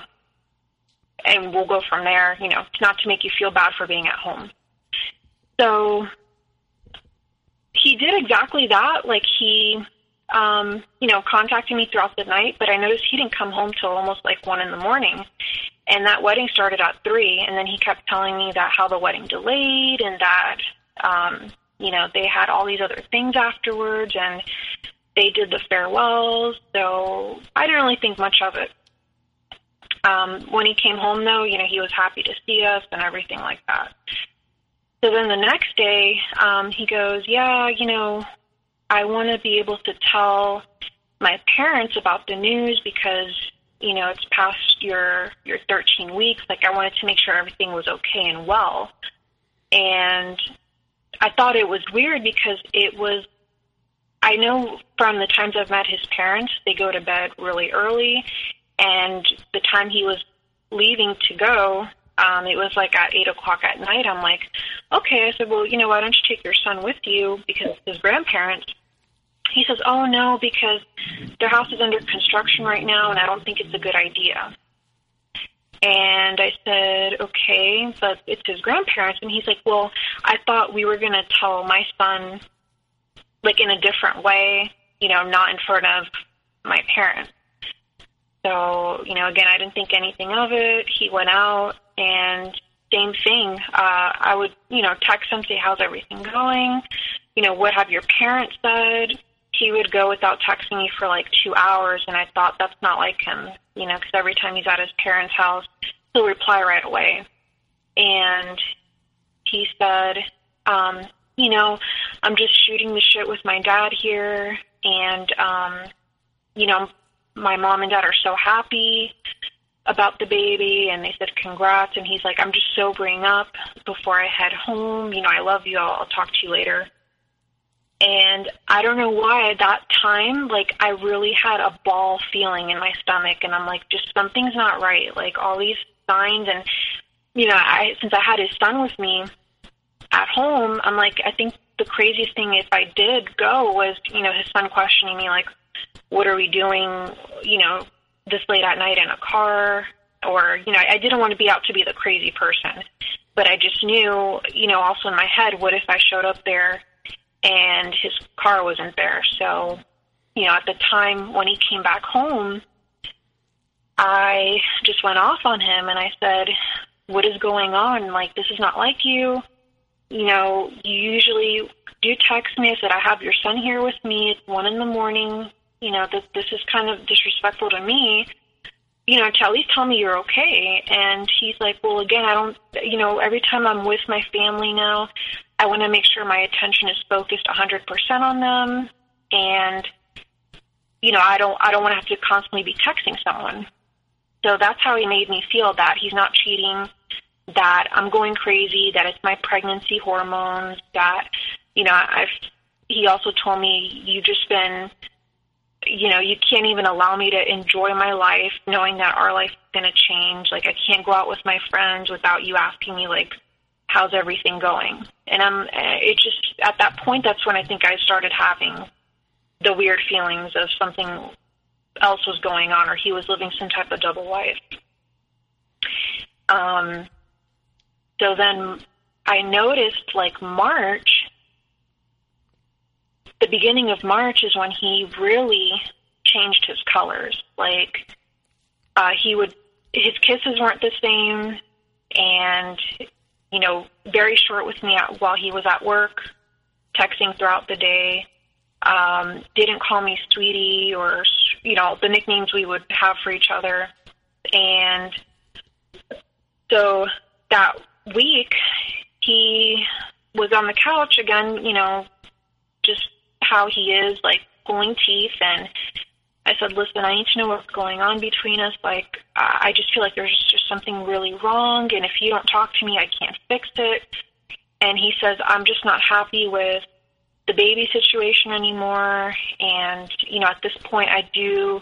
and we'll go from there. You know, not to make you feel bad for being at home. So he did exactly that. Like he, um, you know, contacted me throughout the night, but I noticed he didn't come home till almost like one in the morning. And that wedding started at three, and then he kept telling me that how the wedding delayed and that, um, you know, they had all these other things afterwards and they did the farewells. So I didn't really think much of it. Um, when he came home, though, you know, he was happy to see us and everything like that. So then the next day, um, he goes, Yeah, you know, I want to be able to tell my parents about the news because you know it's past your your 13 weeks. Like i wanted to make sure everything was okay and well. And i thought it was weird because it was i know from the times i've met his parents they go to bed really early. And the time he was leaving to go um it was like at eight o'clock at night i'm like okay i said well you know why don't you take your son with you because his grandparents he says, "Oh no, because their house is under construction right now, and I don't think it's a good idea." And I said, "Okay, but it's his grandparents." And he's like, "Well, I thought we were going to tell my son, like in a different way, you know, not in front of my parents." So, you know, again, I didn't think anything of it. He went out, and same thing. Uh, I would, you know, text him, say, "How's everything going?" You know, what have your parents said? he would go without texting me for like two hours, and I thought that's not like him, you know, because every time he's at his parents' house, he'll reply right away. And he said, um, you know, I'm just shooting the shit with my dad here, and, um, you know, my mom and dad are so happy about the baby and they said congrats. And he's like i'm just sobering up before i head home. You know i love you. I'll, I'll talk to you later. And I don't know why at that time, like I really had a ball feeling in my stomach, and I'm like, just something's not right. Like all these signs, and you know, I since I had his son with me at home, I'm like, I think the craziest thing if I did go was, you know, his son questioning me like, what are we doing, you know, this late at night in a car, or you know, I didn't want to be out to be the crazy person, but I just knew, you know, also in my head, what if I showed up there and his car wasn't there. So, you know, at the time when he came back home, I just went off on him and I said, What is going on? Like, this is not like you. You know, you usually do text me. I said, I have your son here with me. It's one in the morning. You know, this, this is kind of disrespectful to me. You know, to at least tell me you're okay. And he's like, Well, again, I don't, you know, every time I'm with my family now, I want to make sure my attention is focused 100% on them and you know, I don't I don't want to have to constantly be texting someone. So that's how he made me feel that he's not cheating, that I'm going crazy, that it's my pregnancy hormones, that you know, I've he also told me you've just been you know, you can't even allow me to enjoy my life knowing that our life is going to change. Like I can't go out with my friends without you asking me like how's everything going? And I'm, uh, it just, at that point, that's when I think I started having the weird feelings of something else was going on or he was living some type of double life. Um, so then I noticed like March, the beginning of March is when he really changed his colors. Like, uh, he would, his kisses weren't the same and you know, very short with me at, while he was at work, texting throughout the day. Um, didn't call me sweetie or, you know, the nicknames we would have for each other. And so that week, he was on the couch again, you know, just how he is, like pulling teeth and I said, listen, I need to know what's going on between us. Like, I just feel like there's just something really wrong, and if you don't talk to me, I can't fix it. And he says, I'm just not happy with the baby situation anymore. And, you know, at this point, I do,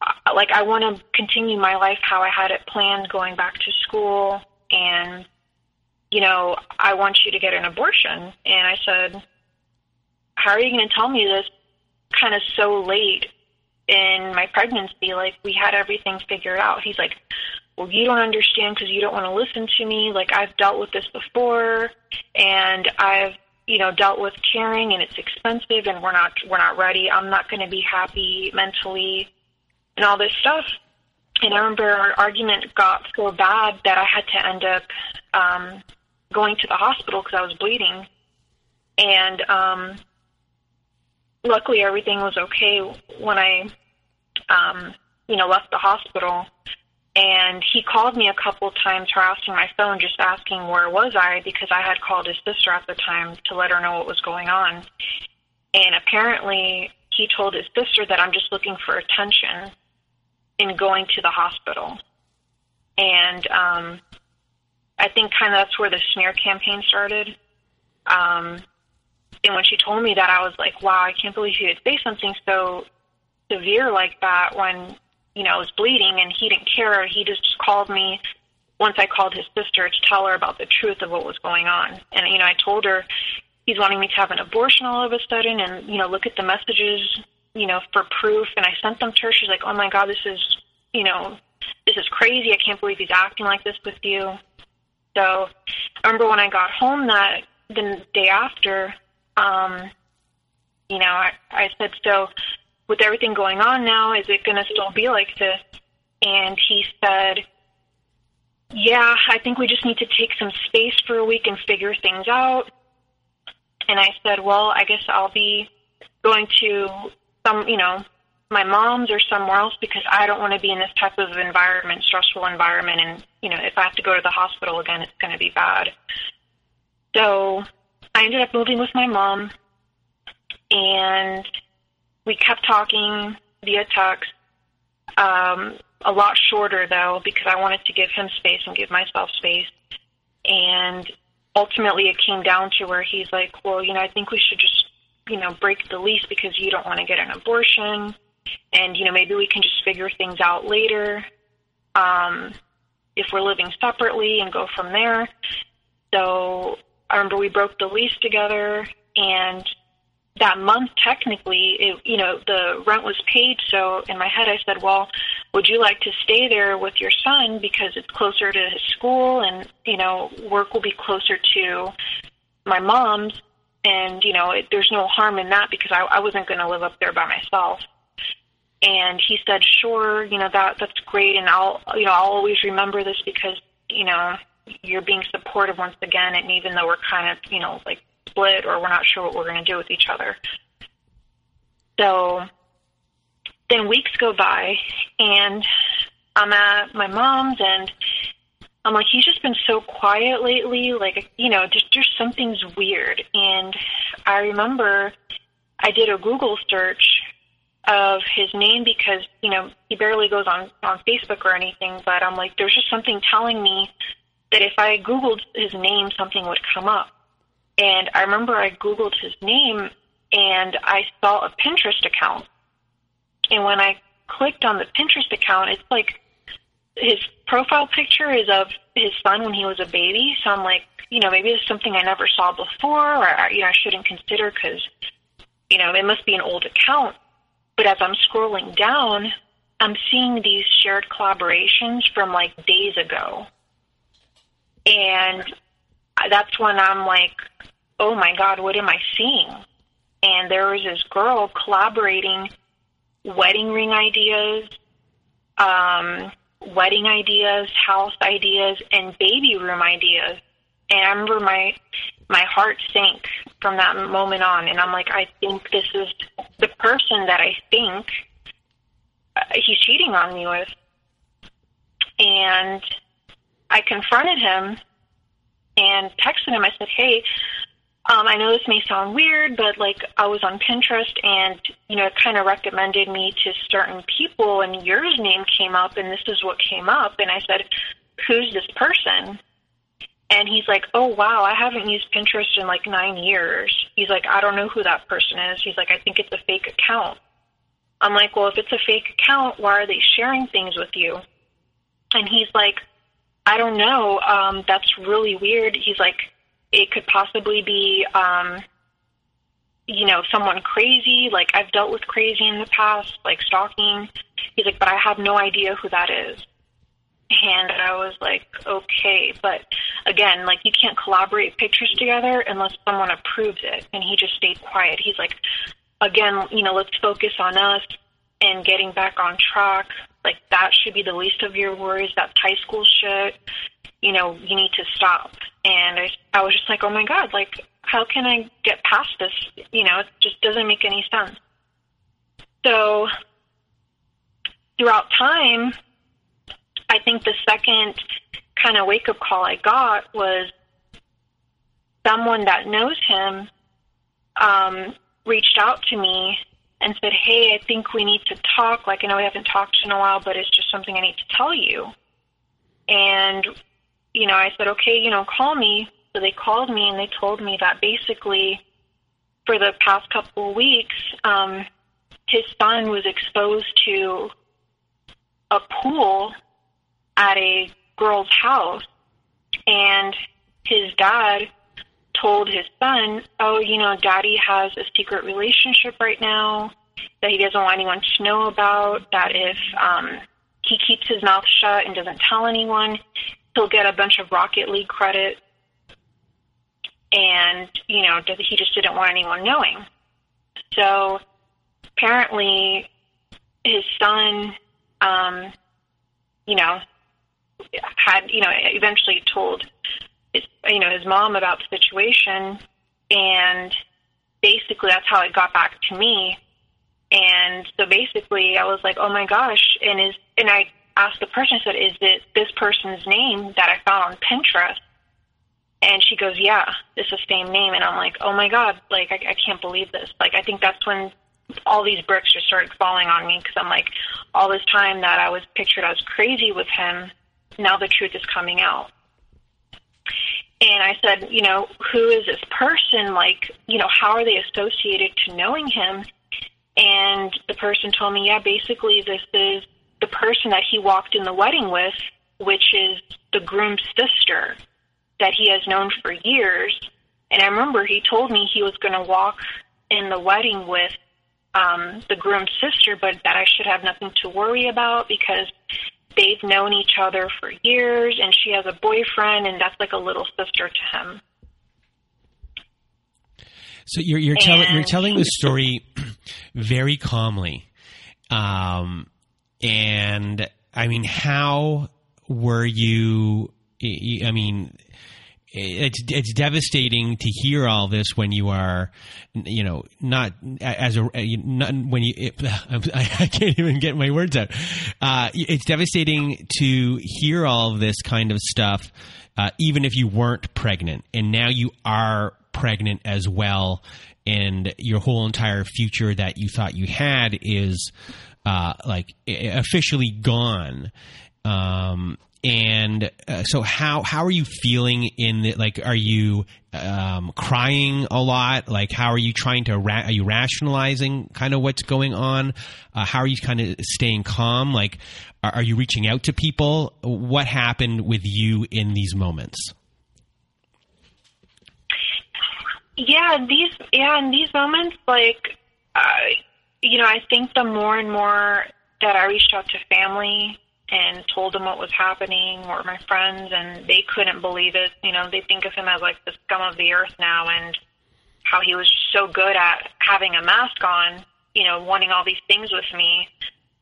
uh, like, I want to continue my life how I had it planned going back to school. And, you know, I want you to get an abortion. And I said, How are you going to tell me this kind of so late in my pregnancy, like we had everything figured out. He's like, well, you don't understand because you don't want to listen to me. Like I've dealt with this before, and I've you know dealt with caring, and it's expensive, and we're not we're not ready. I'm not going to be happy mentally, and all this stuff. and I remember our argument got so bad that I had to end up um, going to the hospital because I was bleeding. And um, luckily, everything was okay when I, um, you know, left the hospital. And he called me a couple times, harassing my phone, just asking where was I because I had called his sister at the time to let her know what was going on. And apparently, he told his sister that I'm just looking for attention in going to the hospital. And um, I think kind of that's where the smear campaign started. Um, and when she told me that, I was like, wow, I can't believe he would say something so severe like that when, you know, I was bleeding and he didn't care. He just called me once I called his sister to tell her about the truth of what was going on. And, you know, I told her he's wanting me to have an abortion all of a sudden and, you know, look at the messages, you know, for proof. And I sent them to her. She's like, oh my God, this is, you know, this is crazy. I can't believe he's acting like this with you. So I remember when I got home that the day after, um, you know, I, I said, so with everything going on now, is it going to still be like this? And he said, yeah, I think we just need to take some space for a week and figure things out. And I said, well, I guess I'll be going to some, you know, my mom's or somewhere else because I don't want to be in this type of environment, stressful environment. And, you know, if I have to go to the hospital again, it's going to be bad. So I ended up moving with my mom and we kept talking via text. Um, a lot shorter though because I wanted to give him space and give myself space. And ultimately it came down to where he's like, well, you know, I think we should just, you know, break the lease because you don't want to get an abortion and you know maybe we can just figure things out later um, if we're living separately and go from there. So I remember we broke the lease together, and that month technically, it, you know, the rent was paid. So in my head, I said, "Well, would you like to stay there with your son because it's closer to his school, and you know, work will be closer to my mom's." And you know, it, there's no harm in that because I, I wasn't going to live up there by myself and he said, "Sure, you know that that's great, and I'll you know I'll always remember this because you know you're being supportive once again, and even though we're kind of you know like split or we're not sure what we're going to do with each other." So then weeks go by, and I'm at my mom's, and I'm like, he's just been so quiet lately. Like, you know, just just something's weird. And I remember I did a Google search of his name because you know he barely goes on on Facebook or anything. But I'm like, there's just something telling me that if I googled his name, something would come up. And I remember I googled his name and I saw a Pinterest account. And when I clicked on the Pinterest account, it's like his profile picture is of his son when he was a baby. So I'm like, you know, maybe it's something I never saw before, or you know, I shouldn't consider because, you know, it must be an old account. But as I'm scrolling down, I'm seeing these shared collaborations from like days ago. And that's when I'm like, oh my God, what am I seeing? And there was this girl collaborating wedding ring ideas, um, wedding ideas, house ideas, and baby room ideas. And I remember my my heart sank from that moment on, and I'm like, I think this is the person that I think uh, he's cheating on me with. And I confronted him and texted him. I said, Hey, um, I know this may sound weird, but like I was on Pinterest and, you know, it kind of recommended me to certain people and yours name came up and this is what came up. And I said, Who's this person? And he's like, oh, wow, I haven't used Pinterest in like nine years. He's like, I don't know who that person is. He's like, I think it's a fake account. I'm like, well, if it's a fake account, why are they sharing things with you? And he's like, I don't know. Um, that's really weird. He's like, it could possibly be, um, you know, someone crazy. Like, I've dealt with crazy in the past, like stalking. He's like, but I have no idea who that is and I was like, okay, but again, like you can't collaborate pictures together unless someone approves it. And he just stayed quiet. He's like, again, you know, let's focus on us and getting back on track. Like that should be the least of your worries. That's high school shit. You know, you need to stop. And I, I was just like, oh my god, like how can I get past this? You know, it just doesn't make any sense. So throughout time, I think the second kind of wake up call I got was someone that knows him um, reached out to me and said, Hey, I think we need to talk. Like, I know we haven't talked in a while, but it's just something I need to tell you. And, you know, I said, Okay, you know, call me. So they called me and they told me that basically for the past couple of weeks, um, his son was exposed to a pool at a girl's house and his dad told his son, "Oh, you know, Daddy has a secret relationship right now that he doesn't want anyone to know about. That if um, he keeps his mouth shut and doesn't tell anyone, he'll get a bunch of Rocket League credit." And you know, he just didn't want anyone knowing. So apparently, his son, um, you know, had you know eventually told his, you know, his mom about the situation, and basically that's how it got back to me. And so basically, I was like, "Oh my gosh!" And is and I asked the person, I said, "Is it this person's name that I found on Pinterest?" And she goes, "Yeah, it's the same name." And I'm like, "Oh my god!" Like I, I can't believe this. Like I think that's when all these bricks just started falling on me because I'm like, all this time that I was pictured as crazy with him, now the truth is coming out. And I said, you know, who is this person? Like, you know, how are they associated to knowing him? And the person told me, yeah, basically, this is the person that he walked in the wedding with, which is the groom's sister that he has known for years. And I remember he told me he was going to walk in the wedding with um, the groom's sister, but that I should have nothing to worry about because they've known each other for years and she has a boyfriend and that's like a little sister to him. So you're you're telling you're telling the story very calmly, um, and I mean, how were you? I mean, it's it's devastating to hear all this when you are, you know, not as a not when you. It, I can't even get my words out. Uh, it's devastating to hear all of this kind of stuff, uh, even if you weren't pregnant, and now you are pregnant as well, and your whole entire future that you thought you had is uh, like officially gone. Um, and uh, so how how are you feeling in the, like are you um, crying a lot? Like how are you trying to ra- are you rationalizing kind of what's going on? Uh, how are you kind of staying calm? Like are, are you reaching out to people? What happened with you in these moments? Yeah these yeah in these moments like uh, you know i think the more and more that i reached out to family and told them what was happening or my friends and they couldn't believe it. You know, they think of him as like the scum of the earth now and how he was so good at having a mask on, you know, wanting all these things with me.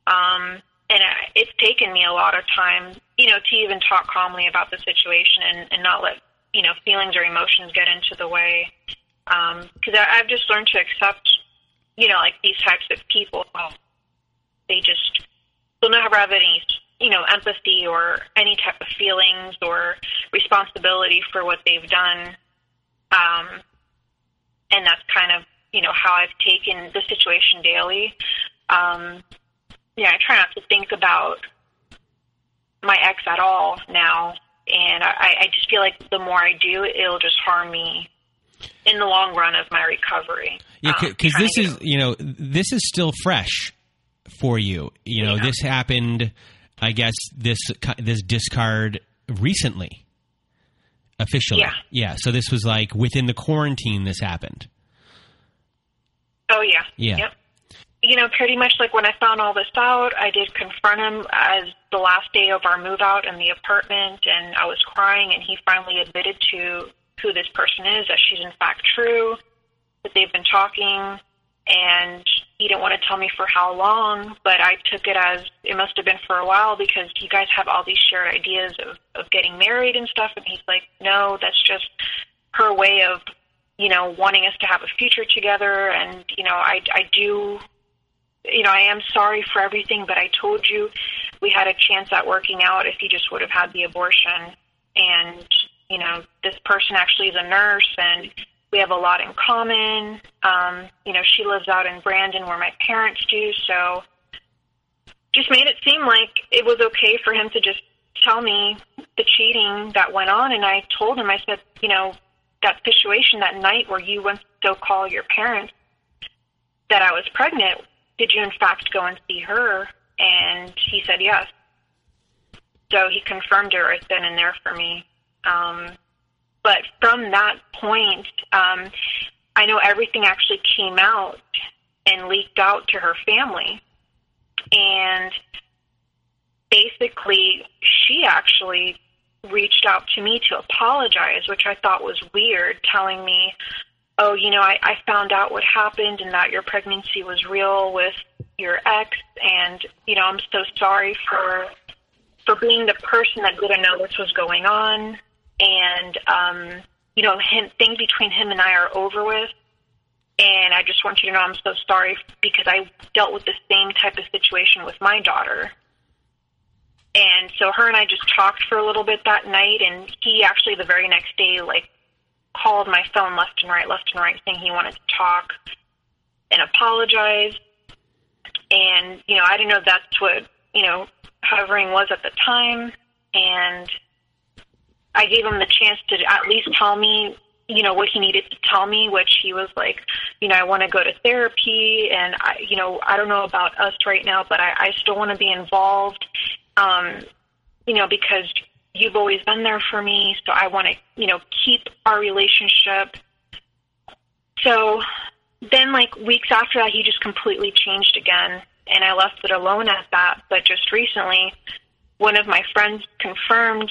Um, and it's taken me a lot of time, you know, to even talk calmly about the situation and, and not let, you know, feelings or emotions get into the way. Because um, I've just learned to accept, you know, like these types of people. They just, they'll never have any you know, empathy or any type of feelings or responsibility for what they've done. Um, and that's kind of, you know, how I've taken the situation daily. Um, yeah, I try not to think about my ex at all now. And I, I just feel like the more I do, it'll just harm me in the long run of my recovery. Yeah, because um, this is, you know, this is still fresh for you. You know, yeah. this happened I guess this this discard recently, officially. Yeah. Yeah. So this was like within the quarantine. This happened. Oh yeah. Yeah. Yep. You know, pretty much like when I found all this out, I did confront him as the last day of our move out in the apartment, and I was crying, and he finally admitted to who this person is, that she's in fact true, that they've been talking, and he didn't want to tell me for how long, but I took it as it must have been for a while because you guys have all these shared ideas of, of getting married and stuff. And he's like, no, that's just her way of, you know, wanting us to have a future together. And, you know, I, I do, you know, I am sorry for everything, but I told you we had a chance at working out if he just would have had the abortion. And, you know, this person actually is a nurse and we have a lot in common. Um, you know, she lives out in Brandon where my parents do, so just made it seem like it was okay for him to just tell me the cheating that went on and I told him I said, you know, that situation that night where you went to go call your parents that I was pregnant, did you in fact go and see her? And he said yes. So he confirmed it right then and there for me. Um, but from that point, um, I know everything actually came out and leaked out to her family. And basically, she actually reached out to me to apologize, which I thought was weird, telling me, oh, you know, I, I found out what happened and that your pregnancy was real with your ex, and, you know, I'm so sorry for for being the person that didn't know this was going on and um, you know, him, things between him and I are over with. And I just want you to know I'm so sorry because I dealt with the same type of situation with my daughter. And so her and I just talked for a little bit that night, and he actually the very next day like called my phone left and right, left and right, saying he wanted to talk and apologize. And you know, I didn't know that's what you know hoovering was at the time, and I gave him the chance to at least tell me, you know, what he needed to tell me, which he was like, you know, I want to go to therapy and I, you know, I don't know about us right now, but I, I still want to be involved. Um, you know, because you've always been there for me, so I want to, you know, keep our relationship. So then like weeks after that he just completely changed again and I left it alone at that. But just recently one of my friends confirmed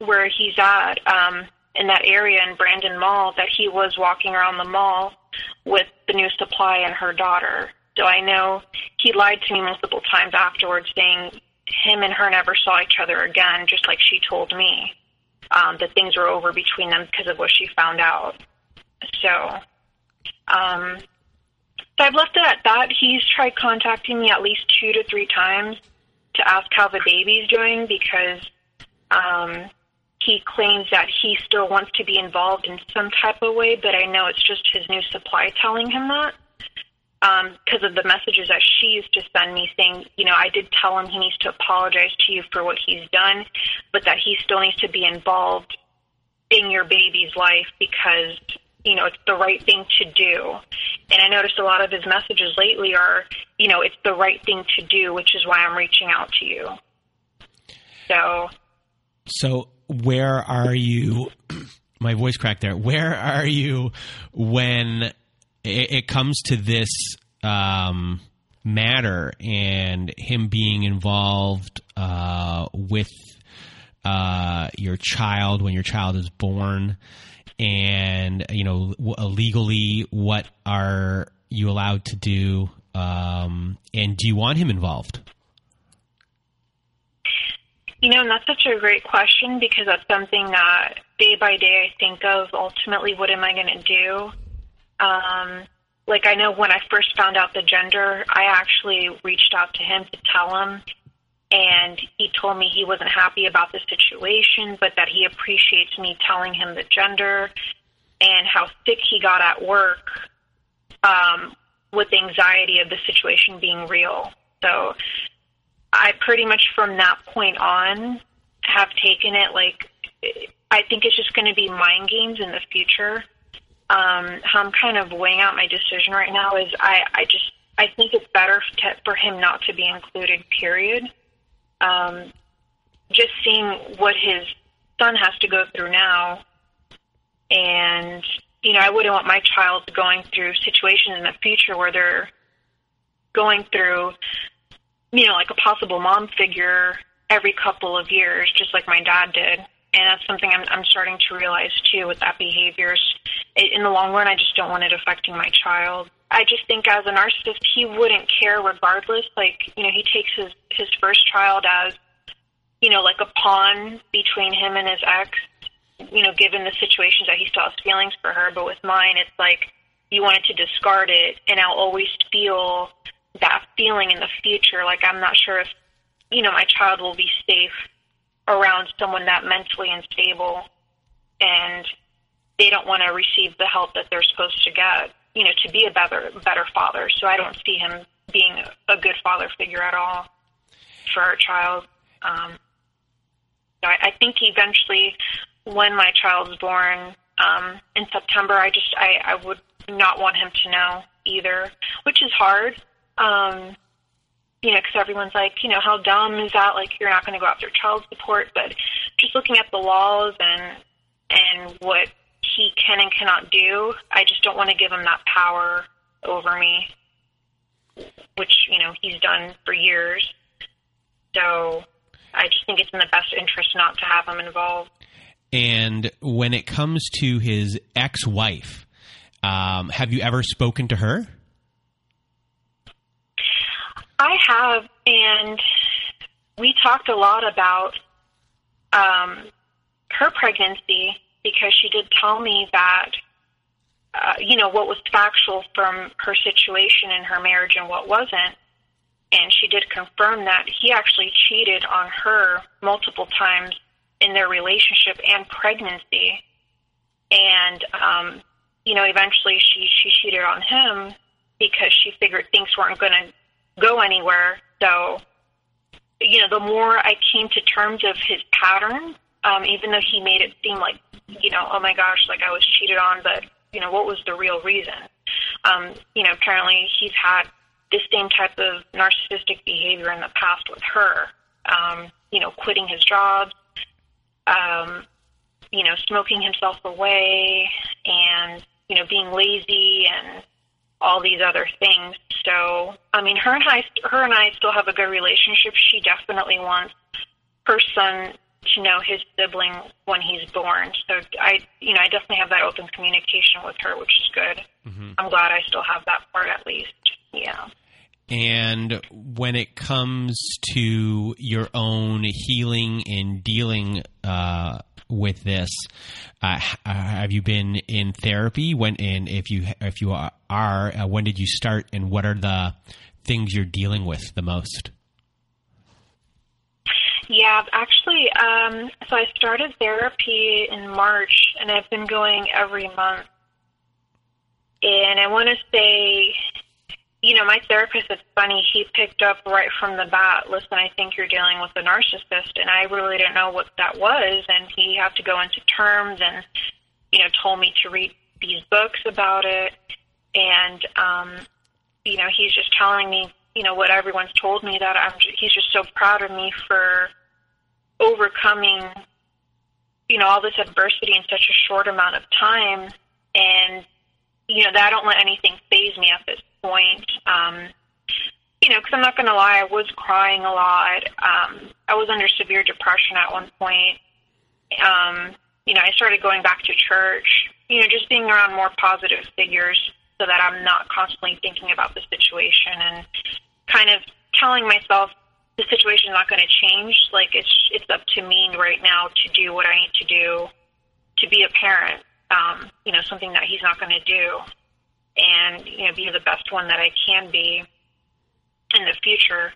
where he's at um, in that area in Brandon Mall that he was walking around the mall with the new supply and her daughter. So I know he lied to me multiple times afterwards, saying him and her never saw each other again, just like she told me um, that things were over between them because of what she found out. So, um, so I've left it at that. He's tried contacting me at least two to three times to ask how the baby's doing because um, he claims that he still wants to be involved in some type of way, but I know it's just his new supply telling him that because um, of the messages that she used to send me saying, you know, I did tell him he needs to apologize to you for what he's done, but that he still needs to be involved in your baby's life because, you know, it's the right thing to do. And I noticed a lot of his messages lately are, you know, it's the right thing to do, which is why I'm reaching out to you. So. So where are you? My voice cracked there. Where are you when it, it comes to this um, matter and him being involved uh, with uh, your child when your child is born? And you know, legally, what are you allowed to do? Um, and do you want him involved? You know, and that's such a great question because that's something that day by day I think of ultimately what am I going to do? Um, like I know when I first found out the gender, I actually reached out to him to tell him and he told me he wasn't happy about the situation, but that he appreciates me telling him the gender and how sick he got at work um, with the anxiety of the situation being real. So I pretty much from that point on have taken it like I think it's just going to be mind games in the future. Um, how I'm kind of weighing out my decision right now is I, I just I think it's better to, for him not to be included. Period. Um, just seeing what his son has to go through now, and you know I wouldn't want my child going through situations in the future where they're going through you know, like a possible mom figure every couple of years, just like my dad did. And that's something I'm, I'm starting to realize too with that behaviors. In the long run, I just don't want it affecting my child. I just think as a narcissist, he wouldn't care regardless. Like, you know, he takes his his first child as, you know, like a pawn between him and his ex. You know, given the situations that he still has feelings for her, but with mine, it's like you wanted to discard it, and I'll always feel that feeling in the future. Like I'm not sure if, you know, my child will be safe around someone that mentally unstable, and they don't want to receive the help that they're supposed to get you know, to be a better better father. So I don't see him being a good father figure at all for our child. Um, I, I think eventually, when my child's born um, in September, I just I, I would not want him to know either, which is hard. Um, you know, because everyone's like, you know, how dumb is that? Like, you're not going to go after child support, but just looking at the laws and and what he can and cannot do. I just don't want to give him that power over me, which, you know, he's done for years. So I just think it's in the best interest not to have him involved. And when it comes to his ex wife, um, have you ever spoken to her? I have, and we talked a lot about um, her pregnancy because she did tell me that, uh, you know, what was factual from her situation in her marriage and what wasn't. And she did confirm that he actually cheated on her multiple times in their relationship and pregnancy. And, um, you know, eventually she, she cheated on him because she figured things weren't going to go anywhere. So, you know, the more I came to terms of his pattern, um, even though he made it seem like you know, oh my gosh, like I was cheated on, but you know, what was the real reason? Um, you know, apparently he's had this same type of narcissistic behavior in the past with her. Um, you know, quitting his job, um, you know, smoking himself away, and you know, being lazy and all these other things. So, I mean, her and I, her and I still have a good relationship. She definitely wants her son to know his sibling when he's born. So I, you know, I definitely have that open communication with her, which is good. Mm-hmm. I'm glad I still have that part at least. Yeah. And when it comes to your own healing and dealing uh, with this, uh, have you been in therapy? When and if you if you are, uh, when did you start? And what are the things you're dealing with the most? Yeah, actually, um, so I started therapy in March, and I've been going every month. And I want to say, you know, my therapist, it's funny, he picked up right from the bat, listen, I think you're dealing with a narcissist. And I really didn't know what that was. And he had to go into terms and, you know, told me to read these books about it. And, um, you know, he's just telling me, you know, what everyone's told me that I'm, he's just so proud of me for overcoming, you know, all this adversity in such a short amount of time. And, you know, that I don't let anything faze me at this point. Um, you know, because I'm not going to lie, I was crying a lot. Um, I was under severe depression at one point. Um, you know, I started going back to church, you know, just being around more positive figures so that I'm not constantly thinking about the situation and kind of telling myself the situation's not going to change. Like it's it's up to me right now to do what I need to do to be a parent. Um, you know, something that he's not going to do, and you know, be the best one that I can be in the future.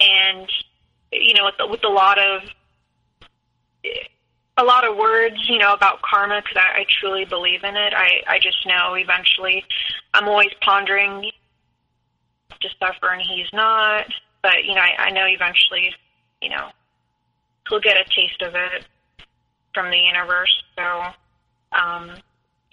And you know, with, the, with a lot of a lot of words, you know, about karma because I, I truly believe in it. I I just know eventually, I'm always pondering to suffer and he's not but you know, I, I know eventually, you know, he'll get a taste of it from the universe. So, um,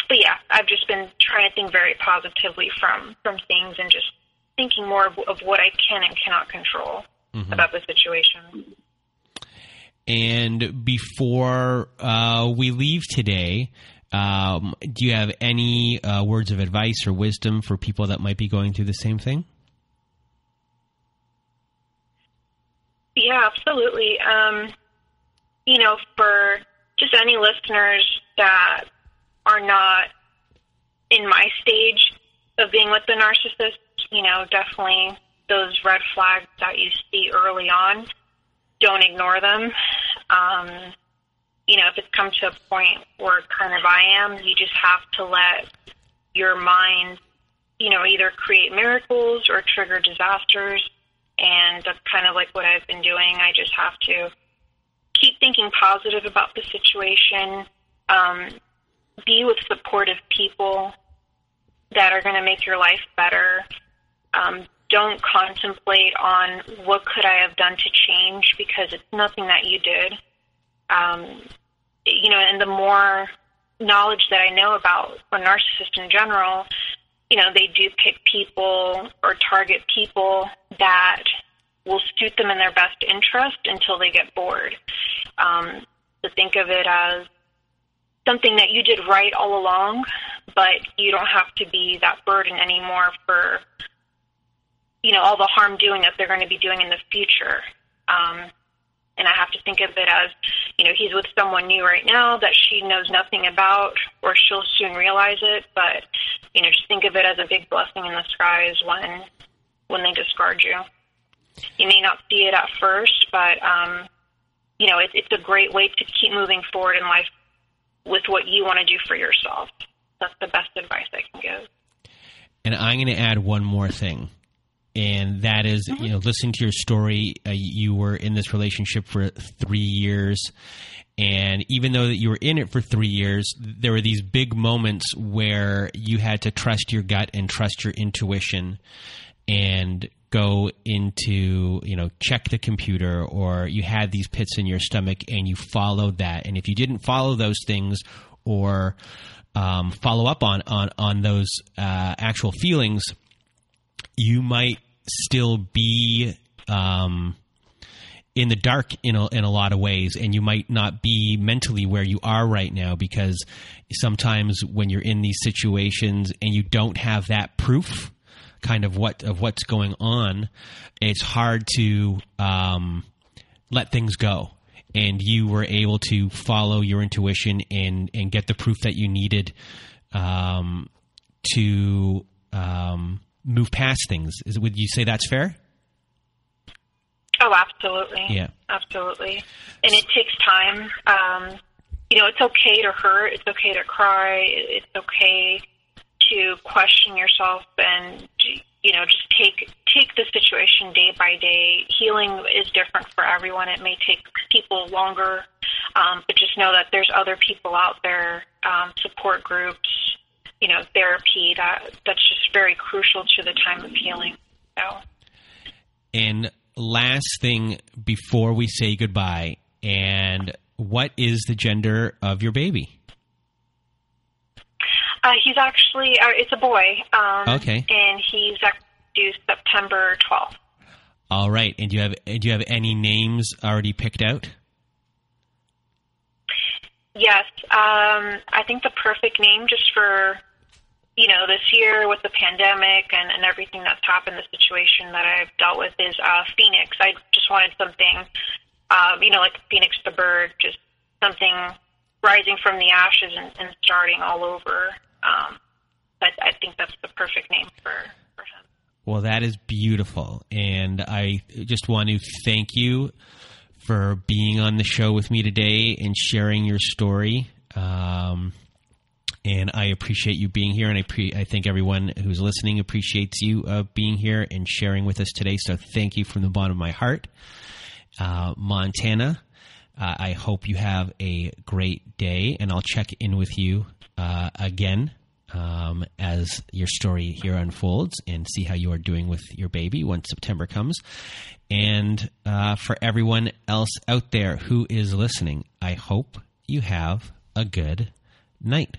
but yeah, I've just been trying to think very positively from from things and just thinking more of, of what I can and cannot control mm-hmm. about the situation. And before uh, we leave today, um, do you have any uh, words of advice or wisdom for people that might be going through the same thing? Yeah, absolutely. Um, you know, for just any listeners that are not in my stage of being with the narcissist. You know, definitely those red flags that you see early on, don't ignore them. Um, you know, if it's come to a point where kind of I am, you just have to let your mind, you know, either create miracles or trigger disasters. And that's kind of like what I've been doing. I just have to keep thinking positive about the situation, um, be with supportive people that are going to make your life better. Um, don't contemplate on what could I have done to change because it's nothing that you did. Um, you know, and the more knowledge that I know about a narcissist in general, you know, they do pick people or target people that will suit them in their best interest until they get bored. Um, to think of it as something that you did right all along, but you don't have to be that burden anymore for, you know, all the harm doing that they're going to be doing in the future. Um, and I have to think of it as, you know, he's with someone new right now that she knows nothing about, or she'll soon realize it. But, you know, just think of it as a big blessing in the skies when when they discard you. You may not see it at first, but um, you know, it, it's a great way to keep moving forward in life with what you want to do for yourself. That's the best advice I can give. And I'm going to add one more thing and that is, mm-hmm. you know, listening to your story, uh, you were in this relationship for three years, and even though that you were in it for three years, there were these big moments where you had to trust your gut and trust your intuition, and go into you know check the computer or you had these pits in your stomach and you followed that. And if you didn't follow those things or um, follow up on on on those uh, actual feelings you might still be um, in the dark in a, in a lot of ways, and you might not be mentally where you are right now because sometimes when you're in these situations and you don't have that proof, kind of what of what's going on, it's hard to um, let things go. And you were able to follow your intuition and and get the proof that you needed um, to um, move past things. Is, would you say that's fair? Oh, absolutely. Yeah, absolutely. And it takes time. Um, you know, it's okay to hurt. It's okay to cry. It's okay to question yourself and you know just take take the situation day by day. Healing is different for everyone. It may take people longer, um, but just know that there's other people out there, um, support groups, you know, therapy that that's just very crucial to the time of healing. So. And last thing before we say goodbye, and what is the gender of your baby? Uh, he's actually uh, it's a boy. Um, okay. And he's due September twelfth. All right. And do you have do you have any names already picked out? Yes. Um, I think the perfect name just for you know, this year with the pandemic and, and everything that's happened, the situation that I've dealt with is uh, Phoenix. I just wanted something, um, you know, like Phoenix the bird, just something rising from the ashes and, and starting all over. Um, I, I think that's the perfect name for, for him. Well, that is beautiful. And I just want to thank you for being on the show with me today and sharing your story. Um, and I appreciate you being here, and I pre- I think everyone who's listening appreciates you uh, being here and sharing with us today. So thank you from the bottom of my heart, uh, Montana. Uh, I hope you have a great day, and I'll check in with you uh, again um, as your story here unfolds and see how you are doing with your baby once September comes. And uh, for everyone else out there who is listening, I hope you have a good night.